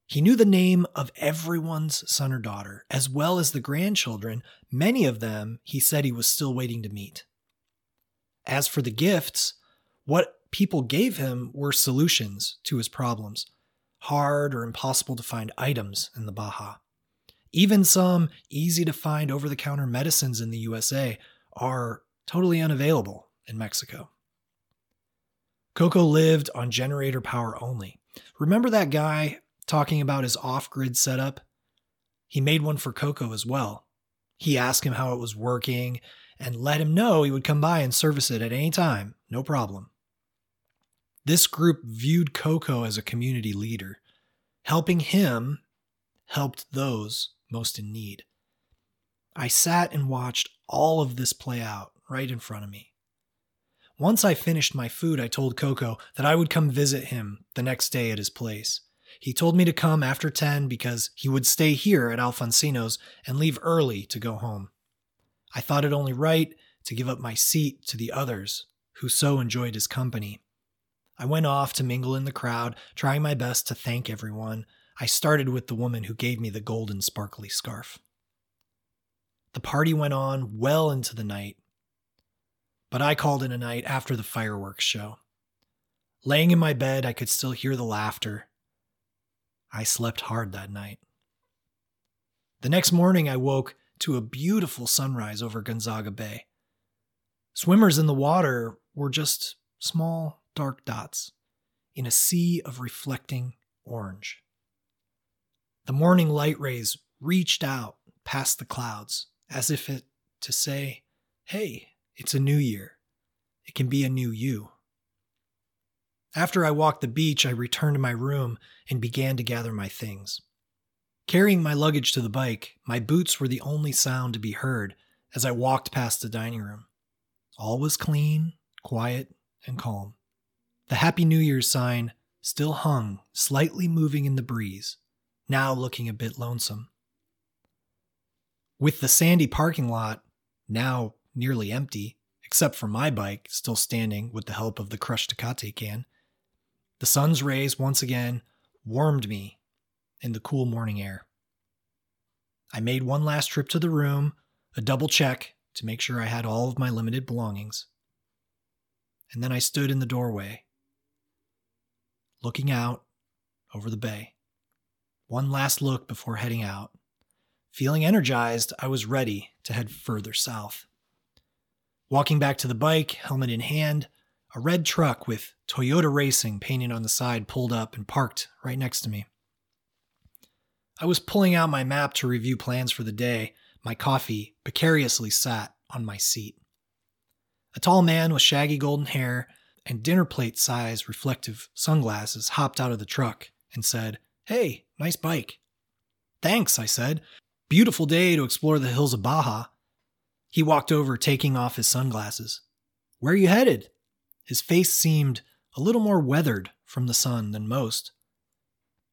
S1: He knew the name of everyone's son or daughter, as well as the grandchildren. Many of them he said he was still waiting to meet. As for the gifts, what people gave him were solutions to his problems, hard or impossible to find items in the Baja. Even some easy to find over the counter medicines in the USA are totally unavailable in Mexico. Coco lived on generator power only. Remember that guy talking about his off grid setup? He made one for Coco as well. He asked him how it was working and let him know he would come by and service it at any time, no problem. This group viewed Coco as a community leader. Helping him helped those most in need. I sat and watched all of this play out right in front of me. Once I finished my food, I told Coco that I would come visit him the next day at his place. He told me to come after 10 because he would stay here at Alfonsino's and leave early to go home. I thought it only right to give up my seat to the others who so enjoyed his company. I went off to mingle in the crowd, trying my best to thank everyone, I started with the woman who gave me the golden sparkly scarf. The party went on well into the night, but I called it a night after the fireworks show. Laying in my bed, I could still hear the laughter. I slept hard that night. The next morning, I woke to a beautiful sunrise over Gonzaga Bay. Swimmers in the water were just small dark dots in a sea of reflecting orange. The morning light rays reached out past the clouds as if it to say, Hey, it's a new year. It can be a new you. After I walked the beach, I returned to my room and began to gather my things. Carrying my luggage to the bike, my boots were the only sound to be heard as I walked past the dining room. All was clean, quiet, and calm. The Happy New Year's sign still hung, slightly moving in the breeze, now looking a bit lonesome. With the sandy parking lot now nearly empty, except for my bike still standing with the help of the crushed Tecate can, the sun's rays once again warmed me in the cool morning air. I made one last trip to the room, a double check to make sure I had all of my limited belongings. And then I stood in the doorway, looking out over the bay. One last look before heading out. Feeling energized, I was ready to head further south. Walking back to the bike, helmet in hand, a red truck with Toyota Racing painted on the side pulled up and parked right next to me. I was pulling out my map to review plans for the day. My coffee precariously sat on my seat. A tall man with shaggy golden hair and dinner plate size reflective sunglasses hopped out of the truck and said, Hey, nice bike. Thanks, I said. Beautiful day to explore the hills of Baja. He walked over, taking off his sunglasses. Where are you headed? His face seemed a little more weathered from the sun than most.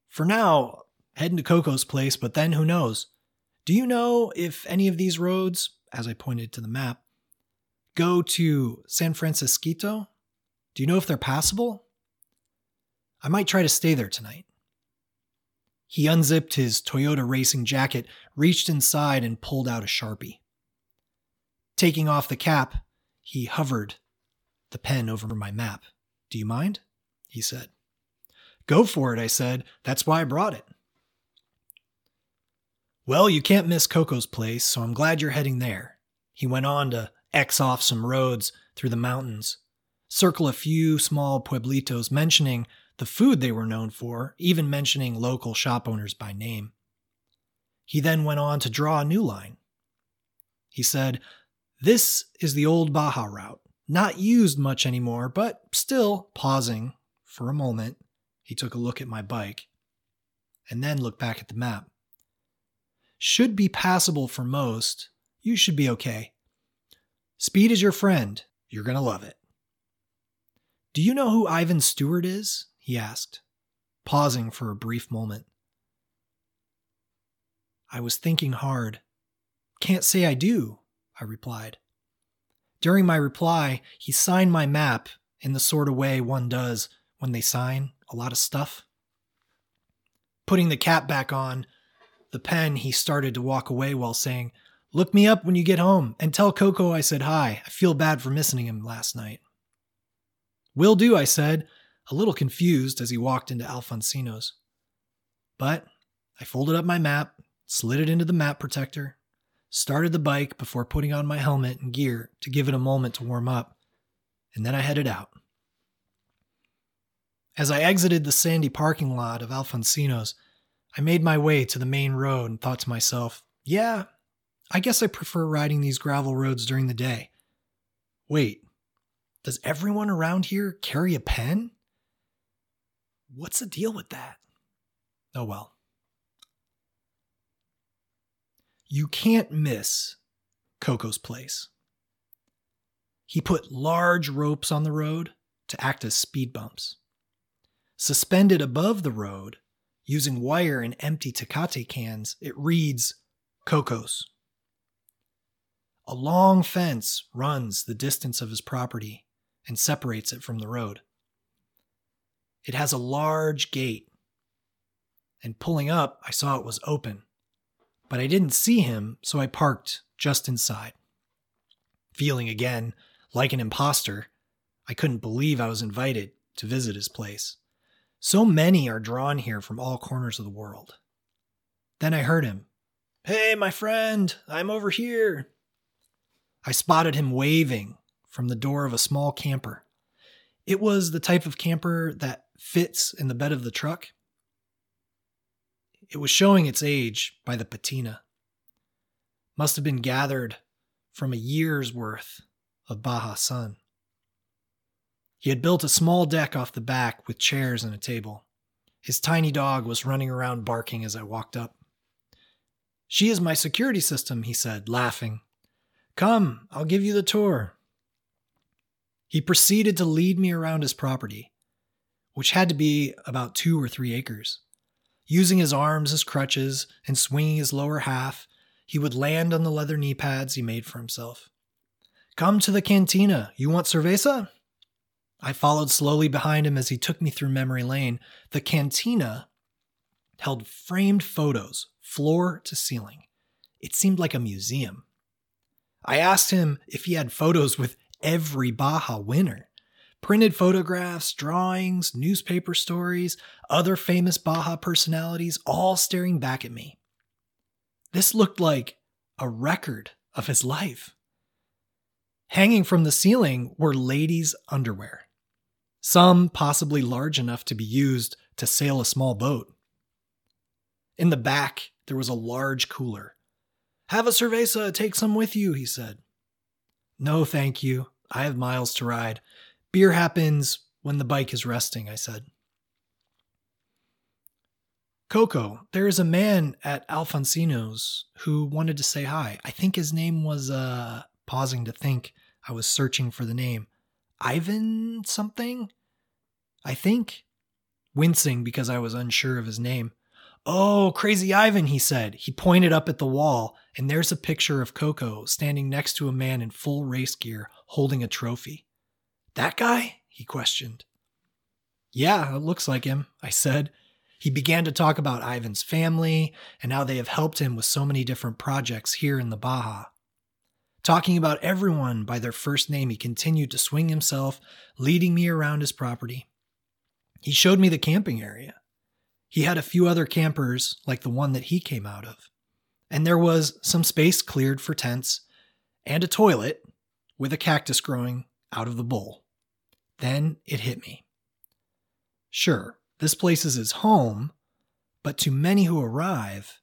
S1: For now, heading to Coco's place, but then who knows? Do you know if any of these roads, as I pointed to the map, go to San Francisquito? Do you know if they're passable? I might try to stay there tonight. He unzipped his Toyota racing jacket, reached inside, and pulled out a Sharpie. Taking off the cap, he hovered the pen over my map. Do you mind? He said. Go for it, I said. That's why I brought it. Well, you can't miss Coco's place, so I'm glad you're heading there. He went on to X off some roads through the mountains, circle a few small pueblitos, mentioning the food they were known for, even mentioning local shop owners by name. He then went on to draw a new line. He said, This is the old Baja route, not used much anymore, but still pausing for a moment. He took a look at my bike and then looked back at the map should be passable for most. You should be okay. Speed is your friend. You're going to love it. Do you know who Ivan Stewart is? he asked, pausing for a brief moment. I was thinking hard. Can't say I do, I replied. During my reply, he signed my map in the sort of way one does when they sign a lot of stuff. Putting the cap back on, the pen, he started to walk away while saying, Look me up when you get home and tell Coco I said hi. I feel bad for missing him last night. Will do, I said, a little confused as he walked into Alfonsino's. But I folded up my map, slid it into the map protector, started the bike before putting on my helmet and gear to give it a moment to warm up, and then I headed out. As I exited the sandy parking lot of Alfonsino's, I made my way to the main road and thought to myself, yeah, I guess I prefer riding these gravel roads during the day. Wait, does everyone around here carry a pen? What's the deal with that? Oh well. You can't miss Coco's place. He put large ropes on the road to act as speed bumps. Suspended above the road using wire and empty Tecate cans, it reads Cocos. A long fence runs the distance of his property and separates it from the road. It has a large gate, and pulling up, I saw it was open, but I didn't see him, so I parked just inside. Feeling again like an impostor, I couldn't believe I was invited to visit his place. So many are drawn here from all corners of the world. Then I heard him. Hey, my friend, I'm over here. I spotted him waving from the door of a small camper. It was the type of camper that fits in the bed of the truck. It was showing its age by the patina. Must have been gathered from a year's worth of Baja sun. He had built a small deck off the back with chairs and a table. His tiny dog was running around barking as I walked up. She is my security system, he said, laughing. Come, I'll give you the tour. He proceeded to lead me around his property, which had to be about two or three acres. Using his arms as crutches and swinging his lower half, he would land on the leather knee pads he made for himself. Come to the cantina. You want cerveza? I followed slowly behind him as he took me through memory lane. The cantina held framed photos, floor to ceiling. It seemed like a museum. I asked him if he had photos with every Baja winner. Printed photographs, drawings, newspaper stories, other famous Baja personalities all staring back at me. This looked like a record of his life. Hanging from the ceiling were ladies' underwear some possibly large enough to be used to sail a small boat. In the back, there was a large cooler. Have a cerveza, take some with you, he said. No, thank you. I have miles to ride. Beer happens when the bike is resting, I said. Coco, there is a man at Alfonsino's who wanted to say hi. I think his name was, uh, pausing to think. I was searching for the name. Ivan something? I think. Wincing because I was unsure of his name. Oh, Crazy Ivan, he said. He pointed up at the wall, and there's a picture of Coco standing next to a man in full race gear holding a trophy. That guy? he questioned. Yeah, it looks like him, I said. He began to talk about Ivan's family and how they have helped him with so many different projects here in the Baja. Talking about everyone by their first name, he continued to swing himself, leading me around his property. He showed me the camping area. He had a few other campers like the one that he came out of. And there was some space cleared for tents and a toilet with a cactus growing out of the bowl. Then it hit me. Sure, this place is his home, but to many who arrive,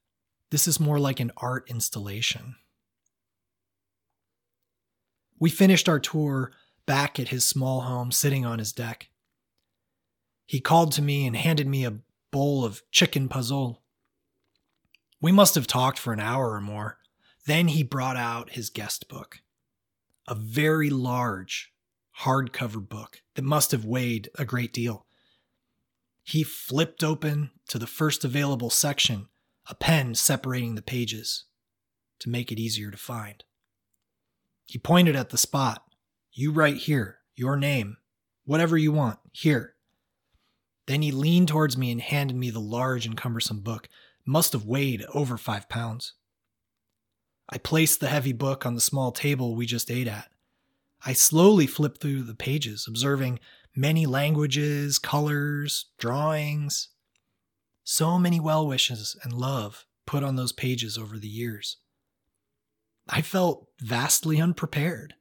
S1: this is more like an art installation. We finished our tour back at his small home, sitting on his deck. He called to me and handed me a bowl of chicken pozole. We must have talked for an hour or more. Then he brought out his guest book, a very large hardcover book that must have weighed a great deal. He flipped open to the first available section, a pen separating the pages to make it easier to find. He pointed at the spot. You write here, your name, whatever you want, here. Then he leaned towards me and handed me the large and cumbersome book. It must have weighed over five pounds. I placed the heavy book on the small table we just ate at. I slowly flipped through the pages, observing many languages, colors, drawings. So many well wishes and love put on those pages over the years. I felt vastly unprepared.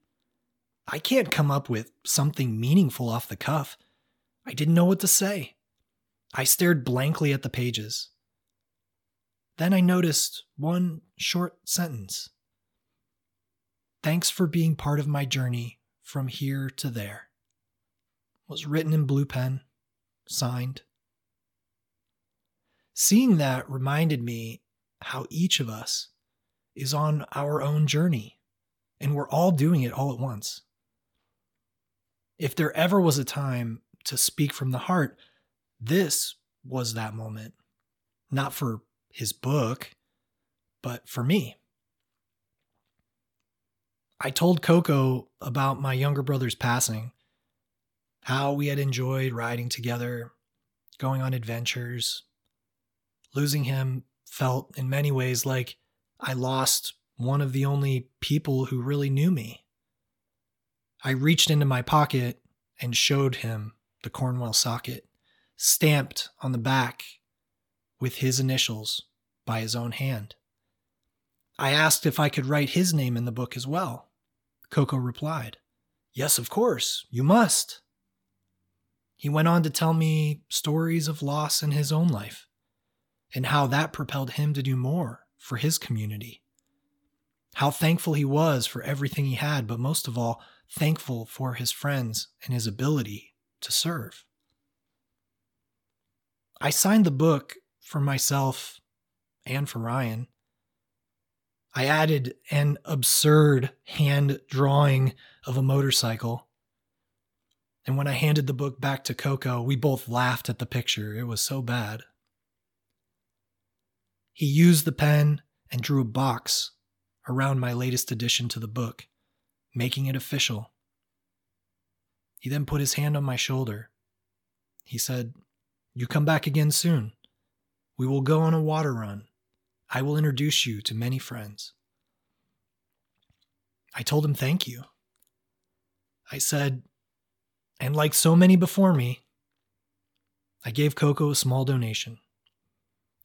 S1: I can't come up with something meaningful off the cuff. I didn't know what to say. I stared blankly at the pages. Then I noticed one short sentence. Thanks for being part of my journey from here to there. It was written in blue pen, signed. Seeing that reminded me how each of us is on our own journey, and we're all doing it all at once. If there ever was a time to speak from the heart, this was that moment. Not for his book, but for me. I told Coco about my younger brother's passing, how we had enjoyed riding together, going on adventures. Losing him felt in many ways like I lost one of the only people who really knew me. I reached into my pocket and showed him the Cornwell socket, stamped on the back with his initials by his own hand. I asked if I could write his name in the book as well. Coco replied, Yes, of course, you must. He went on to tell me stories of loss in his own life and how that propelled him to do more for his community. How thankful he was for everything he had, but most of all, thankful for his friends and his ability to serve. I signed the book for myself and for Ryan. I added an absurd hand drawing of a motorcycle. And when I handed the book back to Coco, we both laughed at the picture. It was so bad. He used the pen and drew a box around my latest addition to the book, making it official. He then put his hand on my shoulder. He said, You come back again soon. We will go on a water run. I will introduce you to many friends. I told him thank you. I said, and like so many before me, I gave Coco a small donation.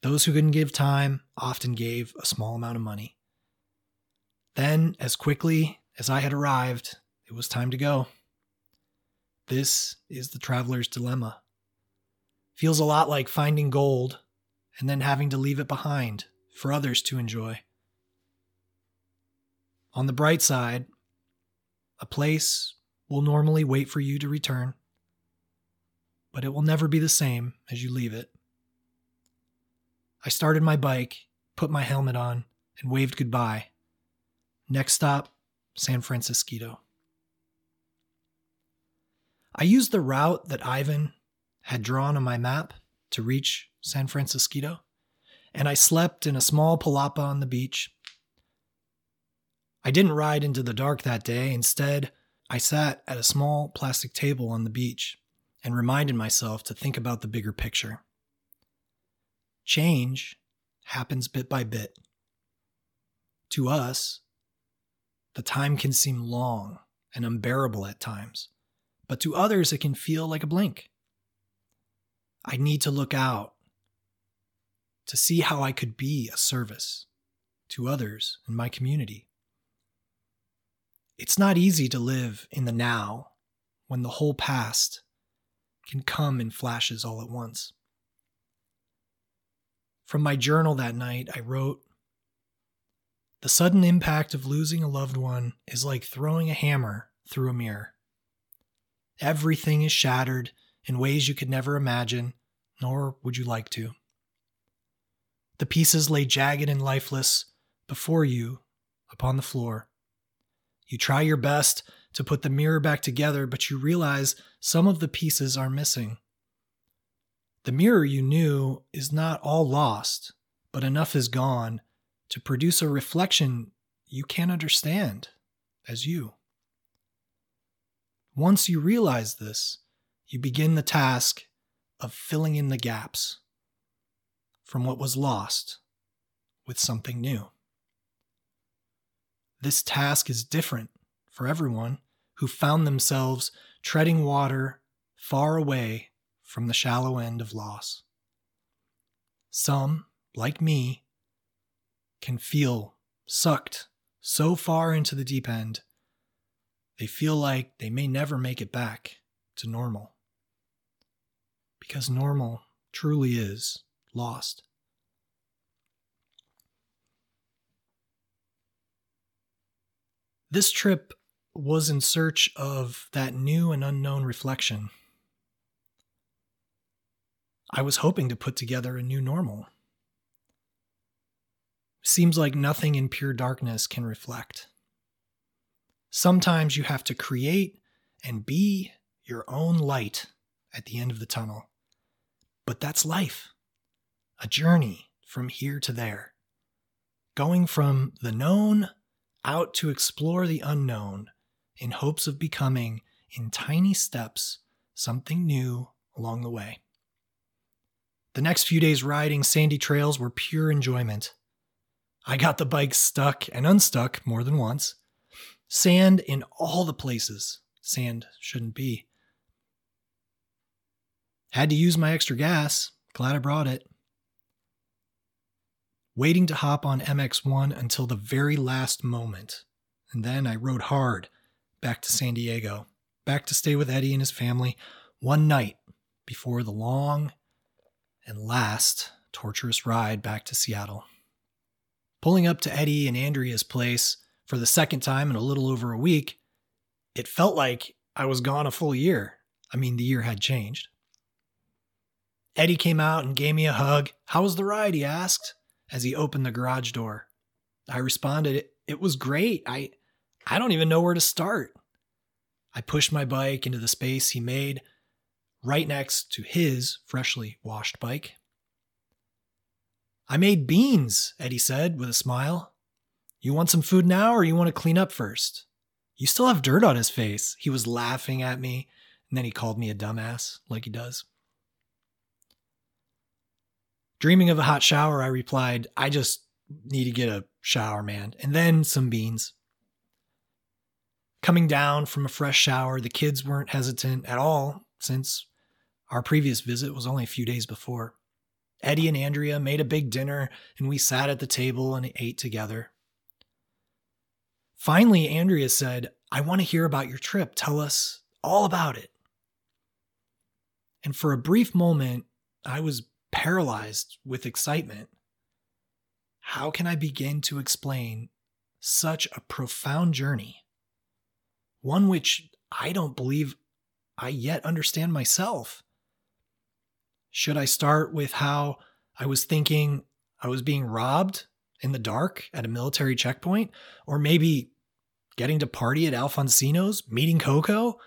S1: Those who couldn't give time often gave a small amount of money. Then, as quickly as I had arrived, it was time to go. This is the traveler's dilemma. Feels a lot like finding gold and then having to leave it behind for others to enjoy. On the bright side, a place will normally wait for you to return, but it will never be the same as you leave it. I started my bike, put my helmet on, and waved goodbye. Next stop, San Francisquito. I used the route that Ivan had drawn on my map to reach San Francisquito, and I slept in a small palapa on the beach. I didn't ride into the dark that day. Instead, I sat at a small plastic table on the beach and reminded myself to think about the bigger picture. Change happens bit by bit. To us, the time can seem long and unbearable at times, but to others, it can feel like a blink. I need to look out to see how I could be a service to others in my community. It's not easy to live in the now when the whole past can come in flashes all at once. From my journal that night, I wrote The sudden impact of losing a loved one is like throwing a hammer through a mirror. Everything is shattered in ways you could never imagine, nor would you like to. The pieces lay jagged and lifeless before you upon the floor. You try your best to put the mirror back together, but you realize some of the pieces are missing. The mirror you knew is not all lost, but enough is gone to produce a reflection you can't understand as you. Once you realize this, you begin the task of filling in the gaps from what was lost with something new. This task is different for everyone who found themselves treading water far away from the shallow end of loss. Some, like me, can feel sucked so far into the deep end, they feel like they may never make it back to normal. Because normal truly is lost. This trip was in search of that new and unknown reflection. I was hoping to put together a new normal. Seems like nothing in pure darkness can reflect. Sometimes you have to create and be your own light at the end of the tunnel. But that's life a journey from here to there, going from the known out to explore the unknown in hopes of becoming, in tiny steps, something new along the way. The next few days riding sandy trails were pure enjoyment. I got the bike stuck and unstuck more than once. Sand in all the places sand shouldn't be. Had to use my extra gas. Glad I brought it waiting to hop on MX1 until the very last moment. And then I rode hard back to San Diego, back to stay with Eddie and his family one night before the long and last torturous ride back to Seattle. Pulling up to Eddie and Andrea's place for the second time in a little over a week, it felt like I was gone a full year. I mean, the year had changed. Eddie came out and gave me a hug. How was the ride? He asked as he opened the garage door. I responded, it, was great. I, I don't even know where to start. I pushed my bike into the space he made right next to his freshly washed bike. I made beans, Eddie said with a smile. You want some food now or you want to clean up first? You still have dirt on his face. He was laughing at me, and then he called me a dumbass, like he does. Dreaming of a hot shower, I replied, I just need to get a shower, man, and then some beans. Coming down from a fresh shower, the kids weren't hesitant at all since our previous visit was only a few days before. Eddie and Andrea made a big dinner, and we sat at the table and ate together. Finally, Andrea said, I want to hear about your trip. Tell us all about it. And for a brief moment, I was paralyzed with excitement. How can I begin to explain such a profound journey? One which I don't believe I yet understand myself. Should I start with how I was thinking I was being robbed in the dark at a military checkpoint? Or maybe getting to party at Alfonsino's, meeting Coco?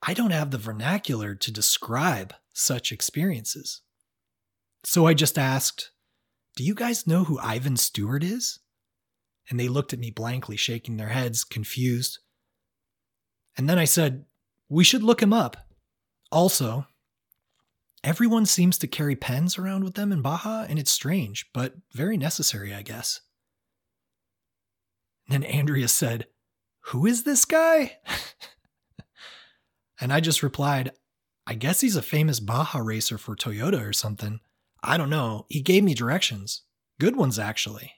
S1: I don't have the vernacular to describe such experiences. So I just asked, Do you guys know who Ivan Stewart is? And they looked at me blankly, shaking their heads, confused. And then I said, We should look him up. Also, Everyone seems to carry pens around with them in Baja, and it's strange, but very necessary, I guess. And then Andrea said, Who is this guy? and I just replied, I guess he's a famous Baja racer for Toyota or something. I don't know. He gave me directions. Good ones, actually.